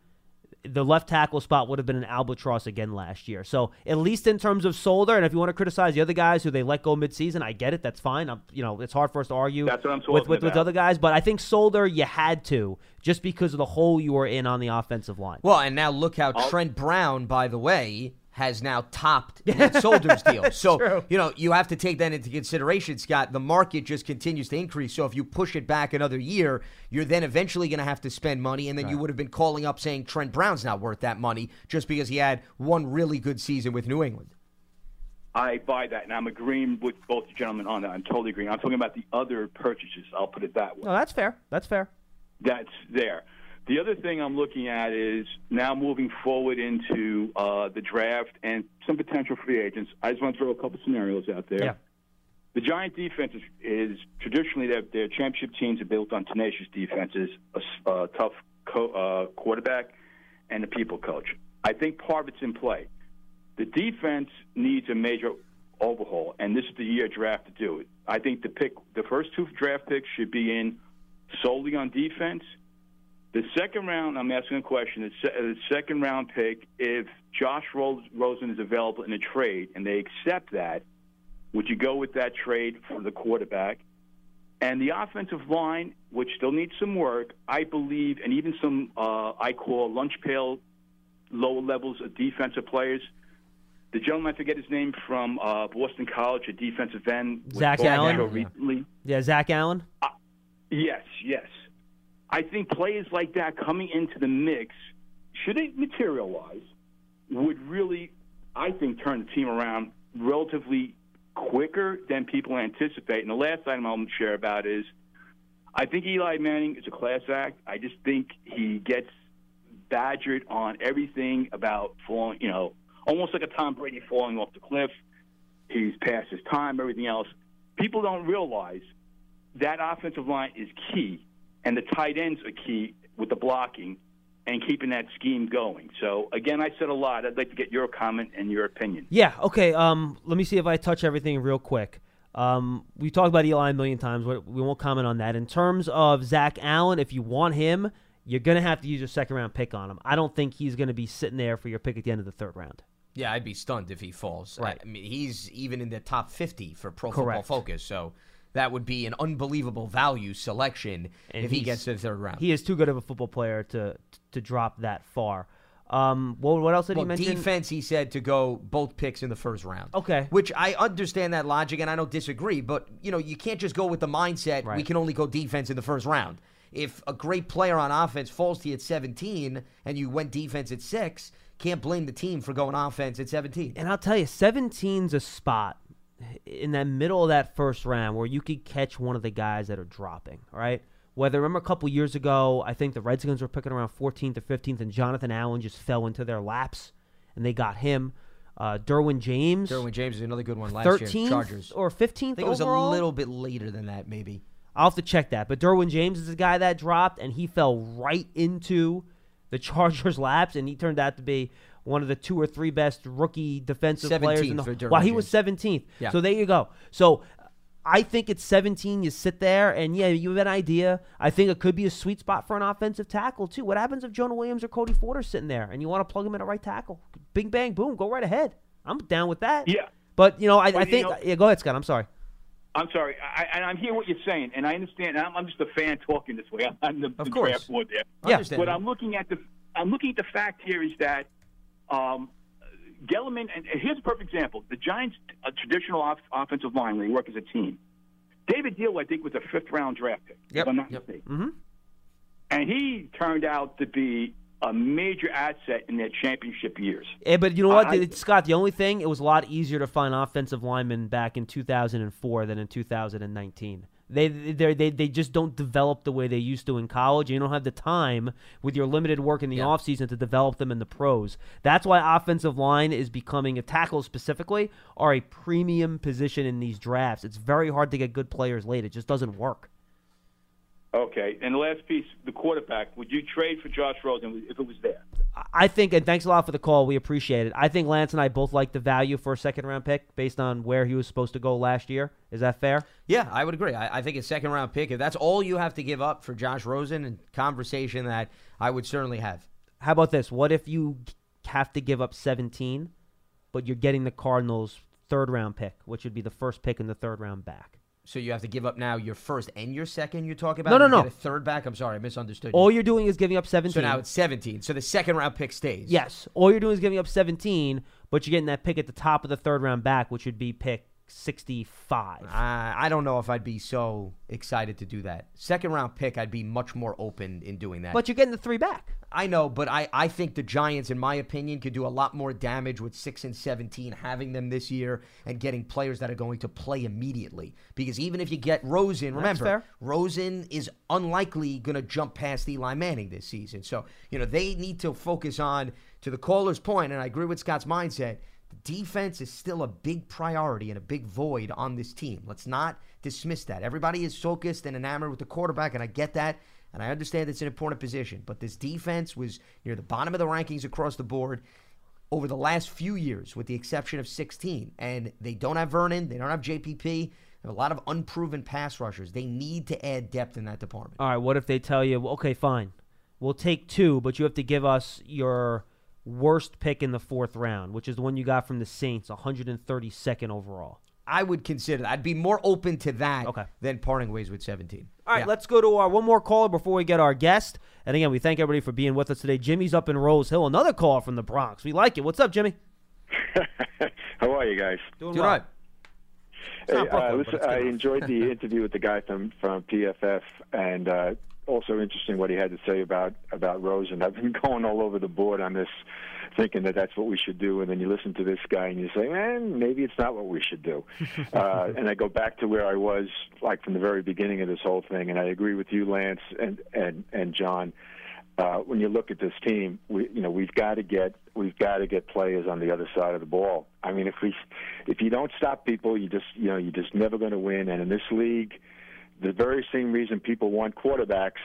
Speaker 1: the left tackle spot would have been an albatross again last year. So at least in terms of Solder, and if you want to criticize the other guys who they let go midseason, I get it. That's fine. I'm, you know, it's hard for us to argue
Speaker 5: That's what I'm
Speaker 1: with
Speaker 5: talking
Speaker 1: with, with
Speaker 5: about.
Speaker 1: other guys, but I think Solder you had to just because of the hole you were in on the offensive line.
Speaker 2: Well, and now look how Trent Brown, by the way, has now topped (laughs) Nate Solder's deal. So,
Speaker 1: true.
Speaker 2: you know, you have to take that into consideration, Scott. The market just continues to increase. So if you push it back another year, you're then eventually going to have to spend money. And then you would have been calling up saying Trent Brown's not worth that money just because he had one really good season with New England.
Speaker 5: I buy that, and I'm agreeing with both gentlemen on that. I'm totally agreeing. I'm talking about the other purchases. I'll put it that way.
Speaker 1: No, that's fair. That's fair.
Speaker 5: That's there. The other thing I'm looking at is now moving forward into uh, the draft and some potential free agents. I just want to throw a couple scenarios out there.
Speaker 1: Yeah.
Speaker 5: The Giant defense is, is traditionally their, their championship teams are built on tenacious defenses, a uh, tough co- uh, quarterback, and a people coach. I think part of it's in play. The defense needs a major overhaul, and this is the year draft to do it. I think the pick, the first two draft picks should be in solely on defense. The second round, I'm asking a question. The, the second round pick, if Josh Rosen is available in a trade and they accept that, would you go with that trade for the quarterback? And the offensive line, which still needs some work, I believe, and even some uh, I call lunch pail lower levels of defensive players. The gentleman, I forget his name, from uh, Boston College, a defensive end.
Speaker 1: Zach Allen?
Speaker 5: Recently.
Speaker 1: Yeah, Zach Allen.
Speaker 5: Yes, yes. I think players like that coming into the mix, should it materialize, would really, I think, turn the team around relatively quicker than people anticipate. And the last item I'll share about is I think Eli Manning is a class act. I just think he gets badgered on everything about falling, you know, almost like a Tom Brady falling off the cliff. He's past his time, everything else. People don't realize that offensive line is key, and the tight ends are key with the blocking and keeping that scheme going. So again, I said a lot. I'd like to get your comment and your opinion.
Speaker 1: Yeah. Okay. Um, let me see if I touch everything real quick. Um, we talked about Eli a million times. We we won't comment on that. In terms of Zach Allen, if you want him, you're gonna have to use your second round pick on him. I don't think he's gonna be sitting there for your pick at the end of the third round.
Speaker 2: Yeah, I'd be stunned if he falls.
Speaker 1: Right.
Speaker 2: I mean, he's even in the top 50 for Pro
Speaker 1: Correct.
Speaker 2: Football Focus, so that would be an unbelievable value selection
Speaker 1: And
Speaker 2: if he gets to the third round.
Speaker 1: He is too good of a football player to to drop that far. Um, what, what else did
Speaker 2: well,
Speaker 1: he mention?
Speaker 2: defense, he said to go both picks in the first round.
Speaker 1: Okay.
Speaker 2: Which I understand that logic and I don't disagree, but you know, you can't just go with the mindset we can only go defense in the first round. If a great player on offense falls to you at 17 and you went defense at 6, can't blame the team for going offense at 17.
Speaker 1: And I'll tell you, 17's a spot in that middle of that first round where you could catch one of the guys that are dropping, all right? Whether remember a couple years ago, I think the Redskins were picking around 14th or 15th, and Jonathan Allen just fell into their laps, and they got him. Uh, Derwin James,
Speaker 2: Derwin James is another good one last
Speaker 1: 13th
Speaker 2: year. Chargers.
Speaker 1: or 15th
Speaker 2: I think it was
Speaker 1: overall?
Speaker 2: a little bit later than that, maybe.
Speaker 1: I'll have to check that. But Derwin James is the guy that dropped, and he fell right into the (laughs) Chargers' laps, and he turned out to be one of the two or three best rookie defensive players in the.
Speaker 2: Derwin
Speaker 1: While he was 17th.
Speaker 2: Yeah.
Speaker 1: So there you go. So I think it's 17. You sit there, and yeah, you have an idea. I think it could be a sweet spot for an offensive tackle too. What happens if Jonah Williams or Cody Ford are sitting there, and you want to plug him in at right tackle? Bing bang boom, go right ahead. I'm down with that.
Speaker 5: Yeah.
Speaker 1: But you know, I,
Speaker 5: But,
Speaker 1: I think.
Speaker 5: know-
Speaker 1: yeah, go ahead, Scott. I'm sorry.
Speaker 5: I'm sorry, I, and I'm hearing what you're saying, and I understand. I'm, I'm just a fan talking this way. (laughs) I'm the,
Speaker 2: Of
Speaker 5: the
Speaker 2: course.
Speaker 5: draft board there.
Speaker 1: Yeah.
Speaker 2: Understand.
Speaker 5: But I'm looking at the I'm looking at the fact here is that um, Gettleman, and here's a perfect example: the Giants' a traditional off, offensive line, they work as a team. David Diehl, I think, was a fifth round draft pick.
Speaker 2: Yep,
Speaker 5: If I'm not
Speaker 2: yep.
Speaker 5: mistaken.
Speaker 1: Mm-hmm.
Speaker 5: And he turned out to be a major asset in their championship years.
Speaker 1: Yeah, but you know what,
Speaker 5: I-
Speaker 1: Scott? The only thing, it was a lot easier to find offensive linemen back in 2004 than in 2019. They they they they just don't develop the way they used to in college. You don't have the time with your limited work in the
Speaker 2: Yeah.
Speaker 1: offseason to develop them in the pros. That's why offensive line is becoming a tackle specifically are a premium position in these drafts. It's very hard to get good players late. It just doesn't work.
Speaker 5: Okay, and the last piece, the quarterback. Would you trade for Josh Rosen if it was there?
Speaker 1: I think, and thanks a lot for the call. We appreciate it. I think Lance and I both like the value for a second round pick based on where he was supposed to go last year. Is that fair?
Speaker 2: Yeah, I would agree. I, I think a second round pick, if that's all you have to give up for Josh Rosen, and conversation that I would certainly have.
Speaker 1: How about this? What if you have to give up 17, but you're getting the Cardinals' third round pick, which would be the first pick in the third round back?
Speaker 2: So you have to give up now your first and your second. You're talking about
Speaker 1: No, no, no.
Speaker 2: Get a third back. I'm sorry, I misunderstood.
Speaker 1: All
Speaker 2: you.
Speaker 1: you're doing is giving up 17.
Speaker 2: So now it's 17. So the second round pick stays.
Speaker 1: yes, all you're doing is giving up 17, but you're getting that pick at the top of the third round back, which would be pick 65.
Speaker 2: I, I don't know if I'd be so excited to do that. Second round pick, I'd be much more open in doing that.
Speaker 1: But you're getting the three back.
Speaker 2: I know, but I, I think the Giants, in my opinion, could do a lot more damage with 6 and 17, having them this year and getting players that are going to play immediately. Because even if you get Rosen, remember. Rosen is unlikely going to jump past Eli Manning this season. So, you know, they need to focus on, to the caller's point, and I agree with Scott's mindset, defense is still a big priority and a big void on this team. Let's not dismiss that. Everybody is focused and enamored with the quarterback, and I get that. And I understand it's an important position, but this defense was near the bottom of the rankings across the board over the last few years, with the exception of 16. And they don't have Vernon, they don't have JPP, they have a lot of unproven pass rushers. They need to add depth in that department.
Speaker 1: All right, what if they tell you, okay, fine, we'll take two, but you have to give us your worst pick in the fourth round, which is the one you got from the Saints, 132nd overall.
Speaker 2: I would consider that. I'd be more open to that
Speaker 1: Okay.
Speaker 2: than parting ways with 17.
Speaker 1: All right,
Speaker 2: Yeah.
Speaker 1: let's go to our one more caller before we get our guest. And again, we thank everybody for being with us today. Jimmy's up in Rose Hill, another call from the Bronx. We like it. What's up, Jimmy? (laughs)
Speaker 6: How are you guys?
Speaker 1: Doing
Speaker 2: Do
Speaker 1: well.
Speaker 2: right.
Speaker 6: Hey,
Speaker 1: Brooklyn,
Speaker 6: uh, listen, I enjoyed the (laughs) interview with the guy from from PFF, and uh, also interesting what he had to say about about Rosen. I've been (laughs) going all over the board on this, thinking that that's what we should do, and then you listen to this guy and you say, man, maybe it's not what we should do. (laughs) uh, and I go back to where I was, like from the very beginning of this whole thing, and I agree with you, Lance and and and John. Uh, when you look at this team, we you know we've got to get we've got to get players on the other side of the ball. I mean, if we if you don't stop people, you just you know you're just never going to win. And in this league, the very same reason people want quarterbacks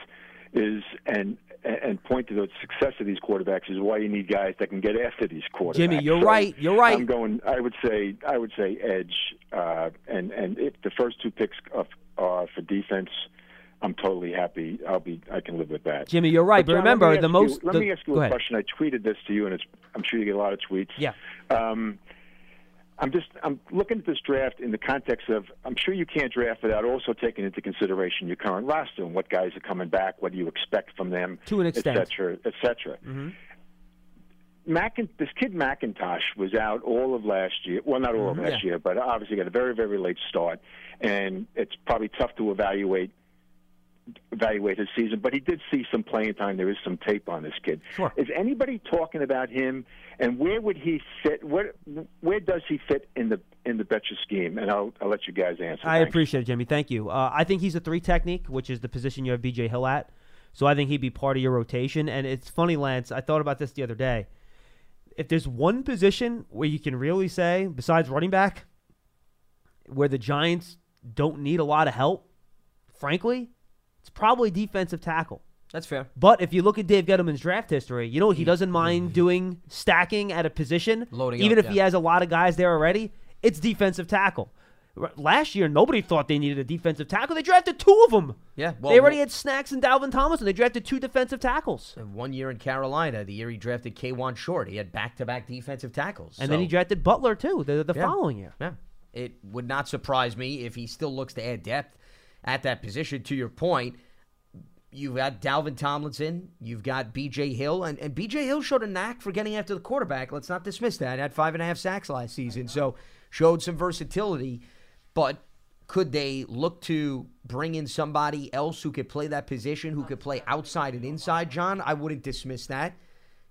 Speaker 6: is and and point to the success of these quarterbacks is why you need guys that can get after these quarterbacks.
Speaker 1: Jimmy, you're
Speaker 6: So
Speaker 1: right. You're right.
Speaker 6: I'm going. I would say. I would say edge. Uh, and and if the first two picks of, are for defense. I'm totally happy. I'll be. I can live with that.
Speaker 1: Jimmy, you're right. But,
Speaker 6: John,
Speaker 1: remember,
Speaker 6: me
Speaker 1: the most.
Speaker 6: You, let
Speaker 1: the-
Speaker 6: me ask you a question. I tweeted this to you, and it's. I'm sure you get a lot of tweets.
Speaker 1: Yeah.
Speaker 6: Um, I'm just. I'm looking at this draft in the context of. I'm sure you can't draft without also taking into consideration your current roster and what guys are coming back, what do you expect from them,
Speaker 1: To an
Speaker 6: et
Speaker 1: extent.
Speaker 6: cetera, et cetera. Mm-hmm. Macin, this kid McIntosh was out all of last year. Well, not all of mm-hmm. last year, but obviously got a very, very late start, and it's probably tough to evaluate evaluate his season. But he did see some playing time. There is some tape on this kid.
Speaker 1: Sure.
Speaker 6: Is anybody talking about him, and where would he fit? Where where does he fit in the in the Bettcher scheme? And I'll I'll let you guys answer.
Speaker 1: I
Speaker 6: Thanks.
Speaker 1: appreciate it, Jimmy. Thank you. Uh, I think he's a three technique, which is the position you have BJ Hill at. So I think he'd be part of your rotation. And it's funny, Lance. I thought about this the other day. If there's one position where you can really say, besides running back, where the Giants don't need a lot of help, frankly, it's probably defensive tackle.
Speaker 2: That's fair.
Speaker 1: But if you look at Dave Gettleman's draft history, you know he hmm. doesn't mind hmm. doing stacking at a position,
Speaker 2: Loading
Speaker 1: even
Speaker 2: up,
Speaker 1: if he has a lot of guys there already. It's defensive tackle. R- Last year, nobody thought they needed a defensive tackle. They drafted two of them.
Speaker 2: Yeah, well,
Speaker 1: they already had Snacks and Dalvin Thomas, and they drafted two defensive tackles.
Speaker 2: And One year in Carolina, the year he drafted Kawann Short, he had back-to-back defensive tackles.
Speaker 1: And then he drafted Butler too the, the
Speaker 2: Yeah.
Speaker 1: following year.
Speaker 2: Yeah. It would not surprise me if he still looks to add depth at that position. To your point, you've got Dalvin Tomlinson, you've got BJ Hill, and, and BJ Hill showed a knack for getting after the quarterback. Let's not dismiss that. Had five and a half sacks last season, so showed some versatility. But could they look to bring in somebody else who could play that position, who could play outside and inside, John? I wouldn't dismiss that.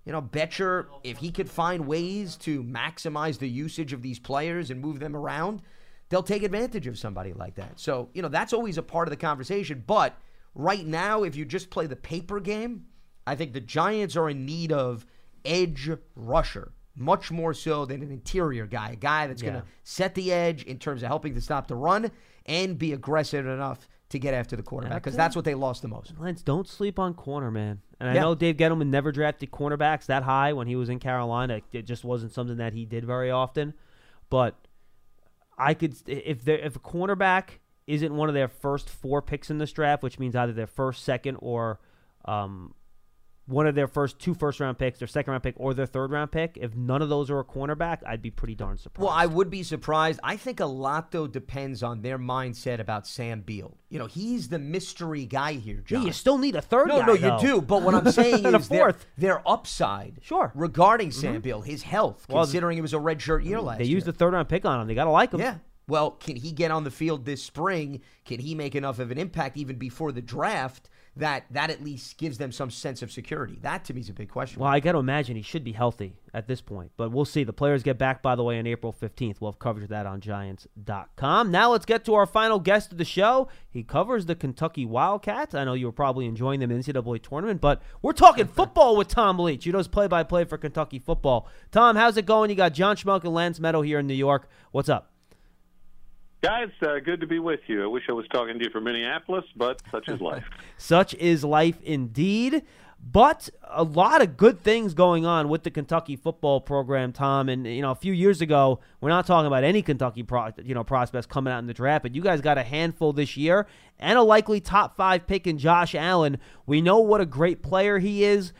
Speaker 2: You know, Bettcher, if he could find ways to maximize the usage of these players and move them around, they'll take advantage of somebody like that. So, you know, that's always a part of the conversation. But right now, if you just play the paper game, I think the Giants are in need of edge rusher, much more so than an interior guy, a guy that's going to set the edge in terms of helping to stop the run and be aggressive enough to get after the quarterback because that's what they lost the most.
Speaker 1: Lance, don't sleep on corner, man. And I
Speaker 2: Yeah.
Speaker 1: know Dave Gettleman never drafted cornerbacks that high when he was in Carolina. It just wasn't something that he did very often. But I could, if there, if a cornerback isn't one of their first four picks in this draft, which means either their first, second, or um, one of their first two first round picks, their second round pick, or their third round pick, if none of those are a cornerback, I'd be pretty darn surprised.
Speaker 2: Well, I would be surprised. I think a lot though depends on their mindset about Sam Beal. You know, he's the mystery guy here,
Speaker 1: yeah, you still need a third
Speaker 2: no,
Speaker 1: guy.
Speaker 2: no,
Speaker 1: though.
Speaker 2: you do. But what I'm saying (laughs) is their,
Speaker 1: fourth.
Speaker 2: their upside,
Speaker 1: Sure. Mm-hmm.
Speaker 2: regarding Sam Beal, his health,
Speaker 1: Well,
Speaker 2: considering it was a redshirt year last
Speaker 1: They
Speaker 2: year.
Speaker 1: used the third round pick on him. They got to like him.
Speaker 2: Yeah. Well, can he get on the field this spring? Can he make enough of an impact even before the draft that that at least gives them some sense of security? That to me is a big question.
Speaker 1: Well, I got to imagine he should be healthy at this point, but we'll see. The players get back, by the way, on April 15th. We'll have coverage of that on Giants.com. Now let's get to our final guest of the show. He covers the Kentucky Wildcats. I know you were probably enjoying them in the NCAA tournament, but we're talking (laughs) football with Tom Leach. You know, play by play for Kentucky football. Tom, how's it going? You got John Schmeelk and Lance Medow here in New York. What's up?
Speaker 7: Guys, uh, good to be with you. I wish I was talking to you from Minneapolis, but such is life. (laughs)
Speaker 1: Such is life indeed. But a lot of good things going on with the Kentucky football program, Tom. And you know, a few years ago, we're not talking about any Kentucky pro, you know prospects coming out in the draft, but you guys got a handful this year and a likely top five pick in Josh Allen. We know what a great player he is.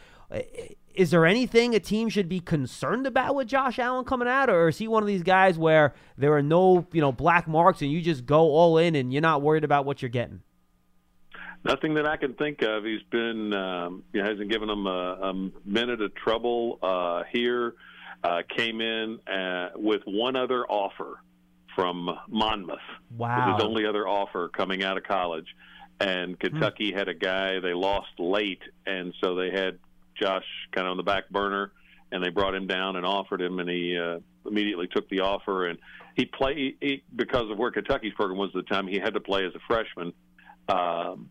Speaker 1: Is there anything a team should be concerned about with Josh Allen coming out, or is he one of these guys where there are no you know black marks and you just go all in and you're not worried about what you're getting?
Speaker 7: Nothing that I can think of. He's been um, he hasn't given him a, a minute of trouble uh, here. Uh, came in uh, with one other offer from Monmouth.
Speaker 1: Wow.
Speaker 7: His only other offer coming out of college, and Kentucky had a guy they lost late, and so they had Josh kind of on the back burner, and they brought him down and offered him, and he uh, immediately took the offer, and he played he, because of where Kentucky's program was at the time. He had to play as a freshman. Um,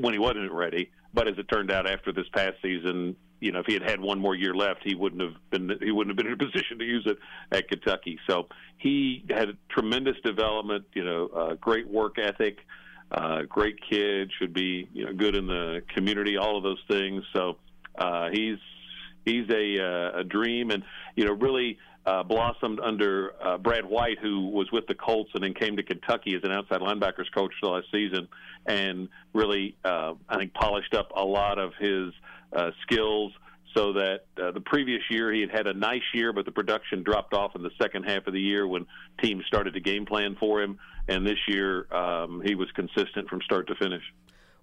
Speaker 7: when he wasn't ready. But as it turned out, after this past season, you know, if he had had one more year left, he wouldn't have been he wouldn't have been in a (laughs) position to use it at Kentucky. So he had tremendous development. You know, uh, great work ethic, uh, great kid, should be you know good in the community, all of those things. So uh, he's he's a uh, a dream, and you know, really. Uh, blossomed under uh, Brad White, who was with the Colts and then came to Kentucky as an outside linebackers coach last season, and really, uh, I think, polished up a lot of his uh, skills. So that uh, the previous year he had had a nice year, but the production dropped off in the second half of the year when teams started to game plan for him. And this year um, he was consistent from start to finish.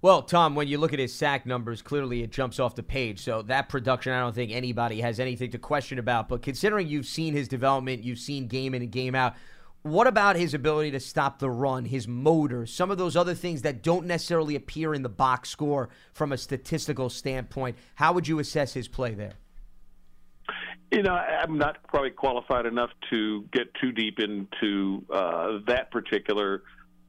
Speaker 2: Well, Tom, when you look at his sack numbers, clearly it jumps off the page. So that production, I don't think anybody has anything to question about. But considering you've seen his development, you've seen game in and game out, what about his ability to stop the run, his motor, some of those other things that don't necessarily appear in the box score from a statistical standpoint? How would you assess his play there?
Speaker 7: You know, I'm not probably qualified enough to get too deep into uh, that particular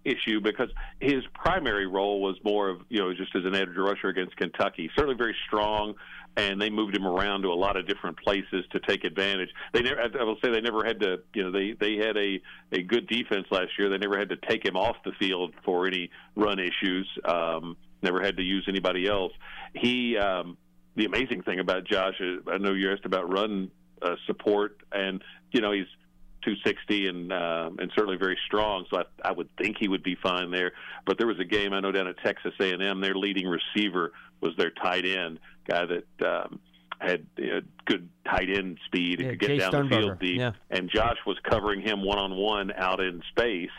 Speaker 7: issue because his primary role was more of you know just as an edge rusher against Kentucky. Certainly very strong, and they moved him around to a lot of different places to take advantage. They never, I will say, they never had to. You know, they they had a a good defense last year. They never had to take him off the field for any run issues. Um, never had to use anybody else. He. Um, the amazing thing about Josh I know you asked about run uh, support, and you know he's 260 and uh, and certainly very strong. So I, I would think he would be fine there. But there was a game I know down at Texas A&M. Their leading receiver was their tight end guy that um, had you know, good tight end speed and
Speaker 1: Yeah,
Speaker 7: could get
Speaker 1: Jay
Speaker 7: down the field deep.
Speaker 1: Yeah.
Speaker 7: And Josh was covering him one on one out in space.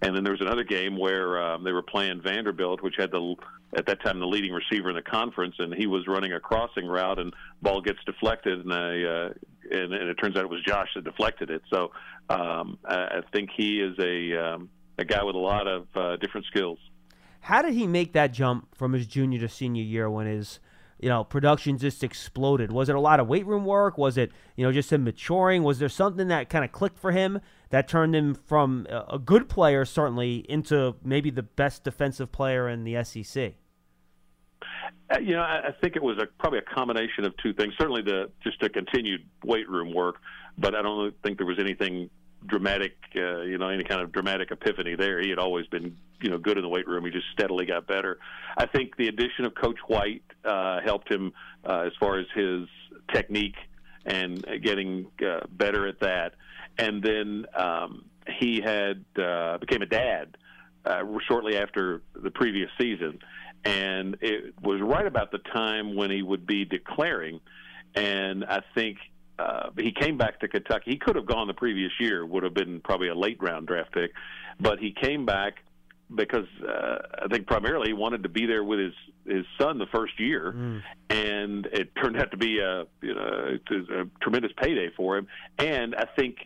Speaker 7: And then there was another game where um, they were playing Vanderbilt, which had the at that time the leading receiver in the conference, and he was running a crossing route, and ball gets deflected, and I uh, and, and it turns out it was Josh that deflected it. So um, I, I think he is a um, a guy with a lot of uh, different skills.
Speaker 1: How did he make that jump from his junior to senior year when his you know, production just exploded? Was it a lot of weight room work? Was it, you know, just him maturing? Was there something that kind of clicked for him that turned him from a good player, certainly, into maybe the best defensive player in the SEC?
Speaker 7: Uh, you know, I, think it was a, probably a combination of two things. Certainly, the just a continued weight room work, but I don't think there was anything dramatic, uh, you know, any kind of dramatic epiphany there. He had always been, you know, good in the weight room. He just steadily got better. I think the addition of Coach White uh, helped him uh, as far as his technique and getting uh, better at that. And then um, he had uh, became a dad uh, shortly after the previous season, and it was right about the time when he would be declaring. And I think uh, he came back to Kentucky. He could have gone the previous year, would have been probably a late round draft pick, but he came back because uh, I think primarily he wanted to be there with his his son the first year, mm. and it turned out to be a you know a tremendous payday for him. And I think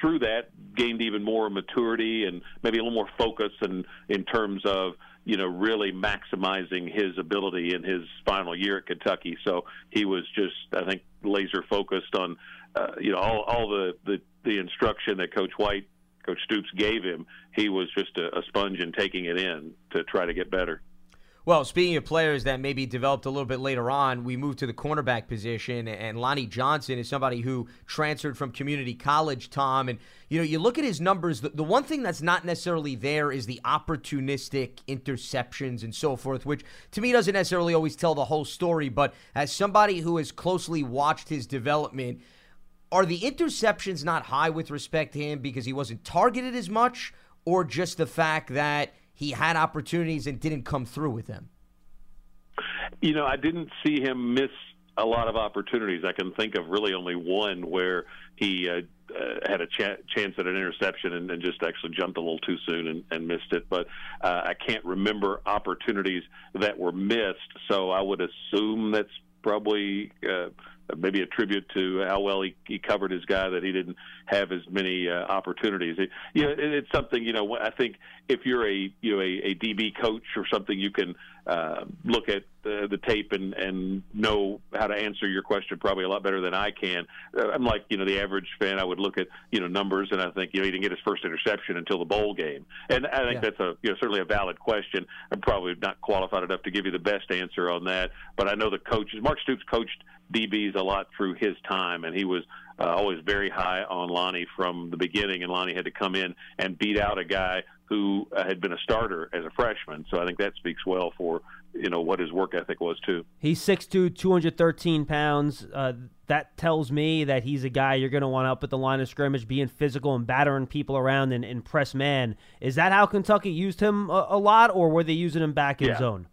Speaker 7: through that gained even more maturity and maybe a little more focus and in terms of you know really maximizing his ability in his final year at Kentucky. So he was just I think laser focused on uh, you know all all the, the the instruction that Coach White Coach Stoops gave him. He was just a, a sponge and taking it in to try to get better.
Speaker 2: Well, speaking of players that maybe developed a little bit later on, we moved to the cornerback position, and Lonnie Johnson is somebody who transferred from community college, Tom. And, you know, you look at his numbers, the, the one thing that's not necessarily there is the opportunistic interceptions and so forth, which to me doesn't necessarily always tell the whole story. But as somebody who has closely watched his development, are the interceptions not high with respect to him because he wasn't targeted as much, or just the fact that he had opportunities and didn't come through with them?
Speaker 7: You know, I didn't see him miss a lot of opportunities. I can think of really only one where he uh, uh, had a ch- chance at an interception and, and, just actually jumped a little too soon and, and missed it. But uh, I can't remember opportunities that were missed. So I would assume that's probably uh, maybe a tribute to how well he, he covered his guy that he didn't have as many uh, opportunities. It, you know, it, it's something you know. I think if you're a you know a, a DB coach or something, you can uh, look at the, the tape and and know how to answer your question probably a lot better than I can. Uh, I'm like you know the average fan. I would look at you know numbers and I think you know he didn't get his first interception until the bowl game, and I think yeah. that's a you know certainly a valid question. I'm probably not qualified enough to give you the best answer on that, but I know the coaches. Mark Stoops coached DBs a lot through his time, and he was uh, always very high on Lonnie from the beginning. And Lonnie had to come in and beat out a guy who uh, had been a starter as a freshman. So I think that speaks well for you know what his work ethic was too.
Speaker 1: He's 6'2", 213 pounds. Uh, that tells me that he's a guy you're going to want up at the line of scrimmage, being physical and battering people around and, and press man. Is that how Kentucky used him a, a lot, or were they using him back in
Speaker 7: yeah.
Speaker 1: zone?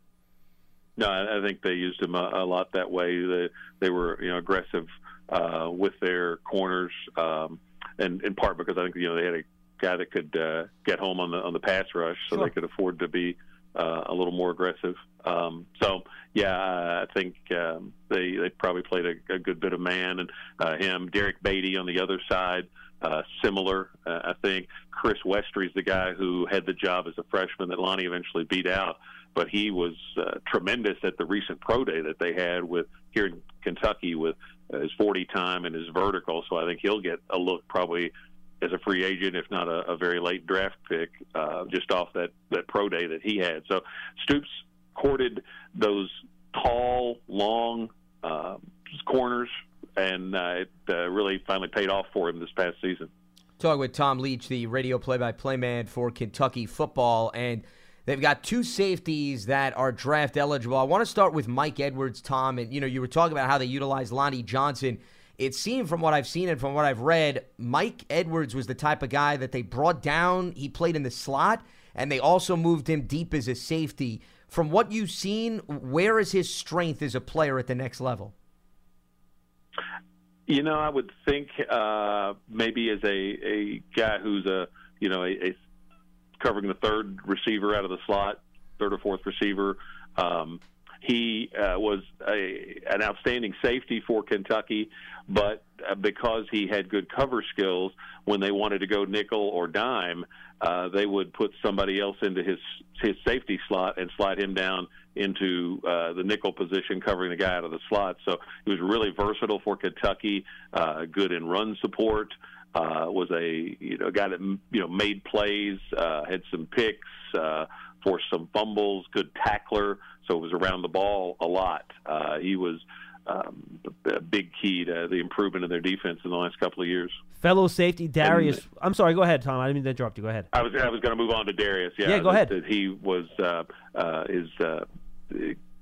Speaker 7: No, I think they used him a, a lot that way. They, they were you know aggressive uh, with their corners, um, and in part because I think you know they had a guy that could uh, get home on the on the pass rush, so sure. they could afford to be uh, a little more aggressive. Um, so yeah, I think um, they they probably played a, a good bit of man, and uh, him, Derrick Baity on the other side. Uh, similar, uh, I think. Chris Westry's the guy who had the job as a freshman that Lonnie eventually beat out but he was uh, tremendous at the recent pro day that they had with here in Kentucky with uh, his 40 time and his vertical. So I think he'll get a look probably as a free agent, if not a, a very late draft pick, uh, just off that that pro day that he had. So Stoops courted those tall, long uh, corners, and uh, it uh, really finally paid off for him this past season.
Speaker 2: Talking with Tom Leach, the radio play-by-play man for Kentucky football, and They've got two safeties that are draft eligible. I want to start with Mike Edwards, Tom. And, you know, you were talking about how they utilized Lonnie Johnson. It seemed from what I've seen and from what I've read, Mike Edwards was the type of guy that they brought down. He played in the slot, and they also moved him deep as a safety. From what you've seen, where is his strength as a player at the next level?
Speaker 7: You know, I would think uh, maybe as a, a guy who's a you know a, a covering the third receiver out of the slot, third or fourth receiver. Um, he uh, was a, an outstanding safety for Kentucky, but uh, because he had good cover skills, when they wanted to go nickel or dime, uh, they would put somebody else into his his safety slot and slide him down into uh, the nickel position, covering the guy out of the slot. So he was really versatile for Kentucky, uh, good in run support. Uh, was a you know guy that you know made plays, uh, had some picks, uh, forced some fumbles, good tackler. So it was around the ball a lot. Uh, he was um, a big key to the improvement in their defense in the last couple of years.
Speaker 1: Fellow safety Darius. And, I'm sorry. Go ahead, Tom. I didn't mean to interrupt you. Go ahead.
Speaker 7: I was I was going to move on to Darius. Yeah.
Speaker 1: Yeah. Go
Speaker 7: that,
Speaker 1: ahead.
Speaker 7: That he was uh, uh, his. Uh,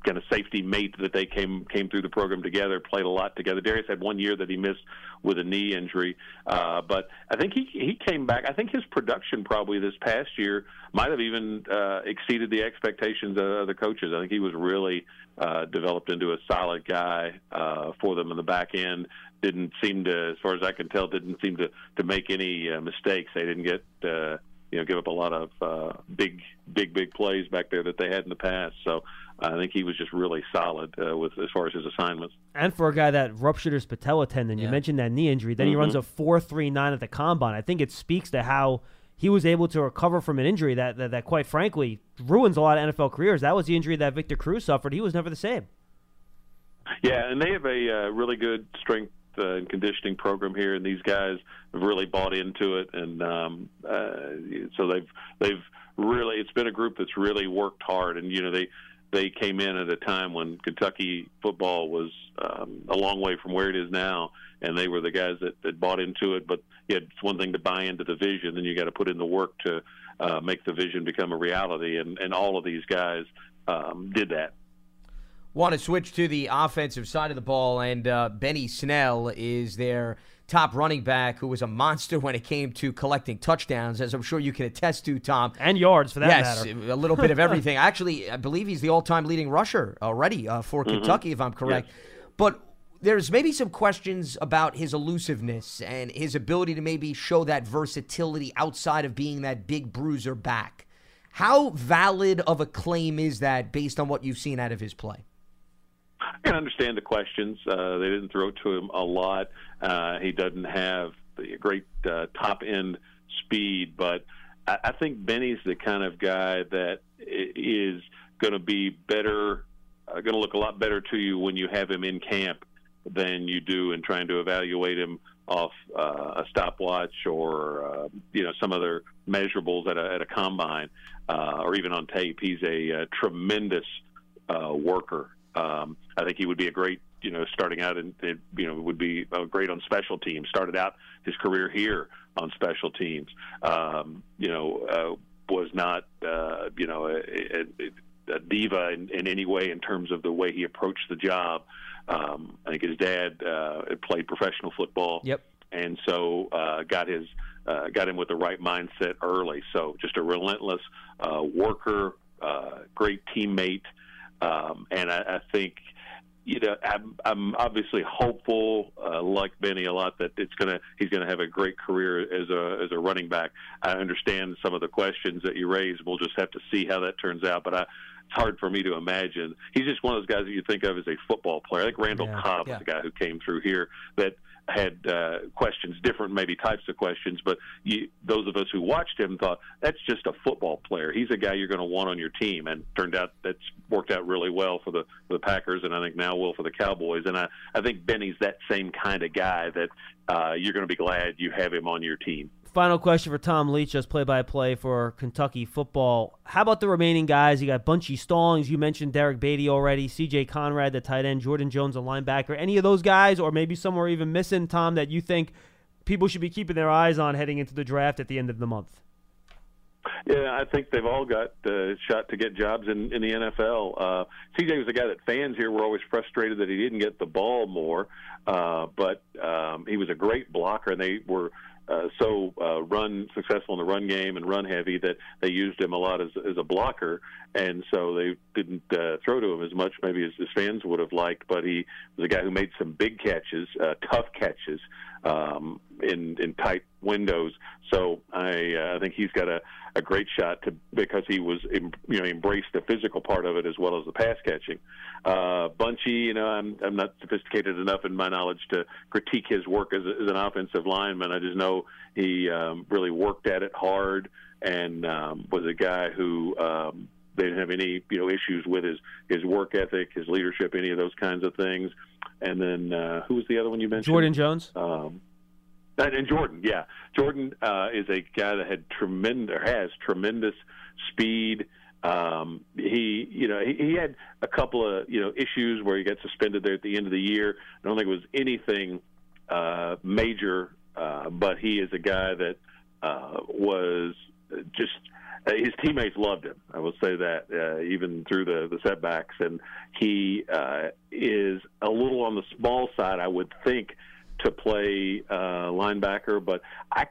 Speaker 7: kind of safety mate that they came came through the program together, played a lot together. Darius had one year that he missed with a knee injury, uh, but I think he he came back. I think his production probably this past year might have even uh, exceeded the expectations of the coaches. I think he was really uh, developed into a solid guy uh, for them in the back end. Didn't seem to, as far as I can tell, didn't seem to to make any uh, mistakes. They didn't get. Uh, you know, give up a lot of uh, big, big, big plays back there that they had in the past. So I think he was just really solid uh, with as far as his assignments.
Speaker 1: And for a guy that ruptured his patella tendon,
Speaker 2: Yeah.
Speaker 1: you mentioned that knee injury. Then he
Speaker 7: Mhm.
Speaker 1: runs a four three nine at the combine. I think it speaks to how he was able to recover from an injury that, that that quite frankly ruins a lot of NFL careers. That was the injury that Victor Cruz suffered. He was never the same.
Speaker 7: Yeah, and they have a uh, really good strength uh, and conditioning program here, and these guys have really bought into it, and um, uh, so they've they've really it's been a group that's really worked hard, and you know they they came in at a time when Kentucky football was um, a long way from where it is now, and they were the guys that, that bought into it. But yeah, it's one thing to buy into the vision, then you got to put in the work to uh, make the vision become a reality, and and all of these guys um, did that.
Speaker 2: Want to switch to the offensive side of the ball, and uh, Benny Snell is their top running back, who was a monster when it came to collecting touchdowns, as I'm sure you can attest to, Tom.
Speaker 1: And yards for that
Speaker 2: yes,
Speaker 1: matter.
Speaker 2: a little bit of (laughs) everything. Actually, I believe he's the all-time leading rusher already uh, for Kentucky, if I'm correct. But there's maybe some questions about his elusiveness and his ability to maybe show that versatility outside of being that big bruiser back. How valid of a claim is that based on what you've seen out of his play?
Speaker 7: I can understand the questions. Uh, they didn't throw to him a lot. Uh, he doesn't have the great uh, top end speed, but I, I think Benny's the kind of guy that is going to be better, uh, going to look a lot better to you when you have him in camp than you do in trying to evaluate him off uh, a stopwatch or uh, you know some other measurables at a, at a combine uh, or even on tape. He's a, uh tremendous uh, worker. Um, I think he would be a great, you know, starting out and you know would be uh, great on special teams. Started out his career here on special teams. Um, you know, uh, was not uh, you know a, a, a diva in, in any way in terms of the way he approached the job. Um, I think his dad uh, played professional football
Speaker 1: Yep.
Speaker 7: and so uh, got his uh, got him with the right mindset early. So just a relentless uh, worker, uh, great teammate, um, and I, I think you know I'm, I'm obviously hopeful, uh, like Benny, a lot that it's gonna he's gonna have a great career as a as a running back. I understand some of the questions that you raised. We'll just have to see how that turns out, but I. It's hard for me to imagine. He's just one of those guys that you think of as a football player. I think Randall
Speaker 1: Yeah.
Speaker 7: Cobb
Speaker 2: Yeah.
Speaker 7: was the guy who came through here that had uh, questions, different maybe types of questions, but you, those of us who watched him thought that's just a football player. He's a guy you're going to want on your team, and turned out that's worked out really well for the for the Packers, and I think now will for the Cowboys. And I I think Benny's that same kind of guy that uh, you're going to be glad you have him on your team.
Speaker 1: Final question for Tom Leach, just play-by-play for Kentucky football. How about the remaining guys? You got Bunchy Stallings. You mentioned Derrick Baity already. C.J. Conrad, the tight end. Jordan Jones, a linebacker. Any of those guys, or maybe some are even missing, Tom, that you think people should be keeping their eyes on heading into the draft at the end of the month?
Speaker 7: Yeah, I think they've all got uh, shot to get jobs in, in the NFL. Uh, CJ was a guy that fans here were always frustrated that he didn't get the ball more, uh, but um, he was a great blocker, and they were uh, so uh, run successful in the run game and run heavy that they used him a lot as, as a blocker, and so they didn't uh, throw to him as much maybe as his fans would have liked. But he was a guy who made some big catches, uh, tough catches um, in in tight windows. So I uh, I think he's got a a great shot to because he was you know embraced the physical part of it as well as the pass catching. Uh, Bunchy, you know, I'm I'm not sophisticated enough in my knowledge to critique his work as, a, as an offensive lineman. I just know he um, really worked at it hard and um, was a guy who um, they didn't have any you know issues with his his work ethic, his leadership, any of those kinds of things. And then uh, who was the other one you mentioned?
Speaker 1: Jordan Jones.
Speaker 7: Um, and, and Jordan, yeah, Jordan uh, is a guy that had tremendous has tremendous speed. Um, he, you know, he, he had a couple of you know issues where he got suspended there at the end of the year. I don't think it was anything uh, major, uh, but he is a guy that uh, was just uh, his teammates loved him. I will say that uh, even through the the setbacks, and he uh, is a little on the small side, I would think, to play uh, linebacker. But I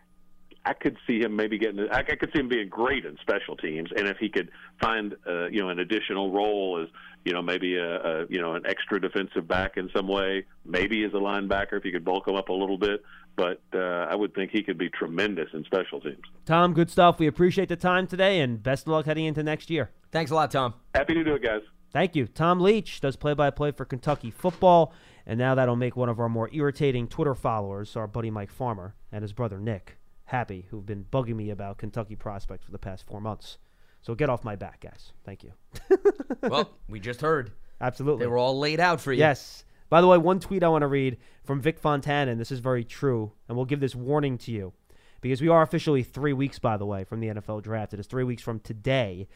Speaker 7: I could see him maybe getting. I, I could see him being great in special teams, and if he could find, uh, you know, an additional role as, you know, maybe a, a, you know, an extra defensive back in some way, maybe as a linebacker if you could bulk him up a little bit. But uh, I would think he could be tremendous in special teams.
Speaker 1: Tom, good stuff. We appreciate the time today, and best of luck heading into next year.
Speaker 2: Thanks a lot, Tom.
Speaker 7: Happy to do it, guys.
Speaker 1: Thank you. Tom Leach does play by play for Kentucky football, and now that'll make one of our more irritating Twitter followers, our buddy Mike Farmer, and his brother Nick, happy, who've been bugging me about Kentucky prospects for the past four months. So get off my back, guys. Thank you. (laughs)
Speaker 2: well, we just heard.
Speaker 1: Absolutely.
Speaker 2: They were all laid out for you.
Speaker 1: Yes. By the way, one tweet I want to read from Vic Fontana, and this is very true, and we'll give this warning to you because we are officially three weeks, by the way, from the NFL draft. It is three weeks from today.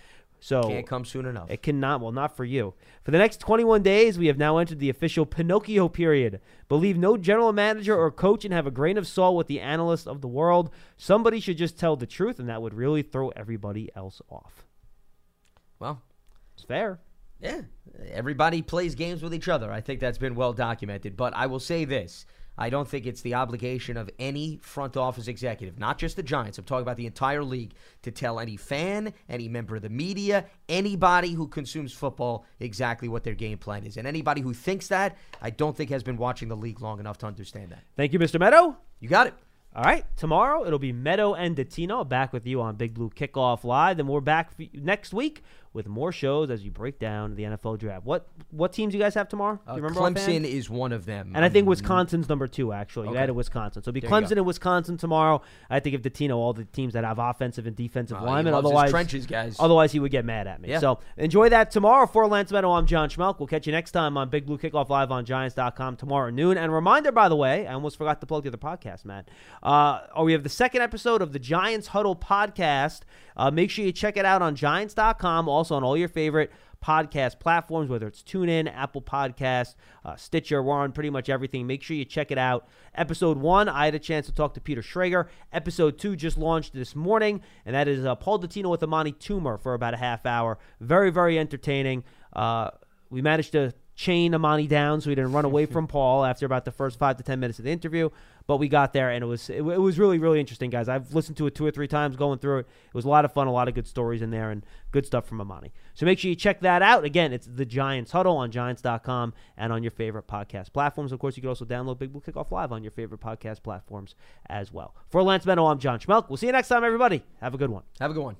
Speaker 1: So
Speaker 2: Can't come soon enough.
Speaker 1: it cannot, well, not for you. For the next 21 days, we have now entered the official Pinocchio period. Believe no general manager or coach and have a grain of salt with the analysts of the world. Somebody should just tell the truth, and that would really throw everybody else off.
Speaker 2: Well,
Speaker 1: It's fair.
Speaker 2: Yeah, everybody plays games with each other. I think that's been well documented. But I will say this I don't think it's the obligation of any front office executive, not just the Giants, I'm talking about the entire league, to tell any fan, any member of the media, anybody who consumes football exactly what their game plan is. And anybody who thinks that, I don't think has been watching the league long enough to understand that.
Speaker 1: Thank you, Mr. Medow.
Speaker 2: You got it.
Speaker 1: All right, tomorrow it'll be Medow and Dottino back with you on Big Blue Kickoff Live. Then we're back next week with more shows as you break down the NFL draft. What what teams you guys have tomorrow? Do
Speaker 2: Uh,
Speaker 1: you remember
Speaker 2: Clemson is one of them.
Speaker 1: And I think
Speaker 2: Um,
Speaker 1: Wisconsin's number two, actually. You
Speaker 2: Okay.
Speaker 1: added Wisconsin. So it'll be
Speaker 2: There
Speaker 1: Clemson and Wisconsin tomorrow. I think if Dottino, all the teams that have offensive and defensive
Speaker 2: he
Speaker 1: linemen. Otherwise,
Speaker 2: trenches, guys.
Speaker 1: Otherwise, he would get mad at me.
Speaker 2: Yeah.
Speaker 1: So enjoy that tomorrow. For Lance Medow, I'm John Schmeelk. We'll catch you next time on Big Blue Kickoff Live on Giants.com tomorrow noon. And reminder, by the way, I almost forgot to plug the other podcast, Matt. Uh, oh, we have the second episode of the Giants Huddle podcast. Uh, make sure you check it out on Giants.com, also on all your favorite podcast platforms, whether it's TuneIn, Apple Podcast, uh, Stitcher. We're on pretty much everything. Make sure you check it out. Episode one, I had a chance to talk to Peter Schrager. Episode two just launched this morning, and that is uh, Paul Dottino with Amani Toomer for about a half hour. Very, very entertaining. Uh, we managed to chain Amani down so he didn't run away (laughs) from Paul after about the first five to ten minutes of the interview. But we got there, and it was it, it was really really interesting, guys. I've listened to it two or three times going through it. It was a lot of fun, a lot of good stories in there, and good stuff from Amani. So make sure you check that out. Again, it's the Giants Huddle on Giants.com and on your favorite podcast platforms. Of course, you can also download Big Blue Kickoff Live on your favorite podcast platforms as well. For Lance Medow, I'm John Schmeelk. We'll see you next time, everybody. Have a good one.
Speaker 2: Have a good one.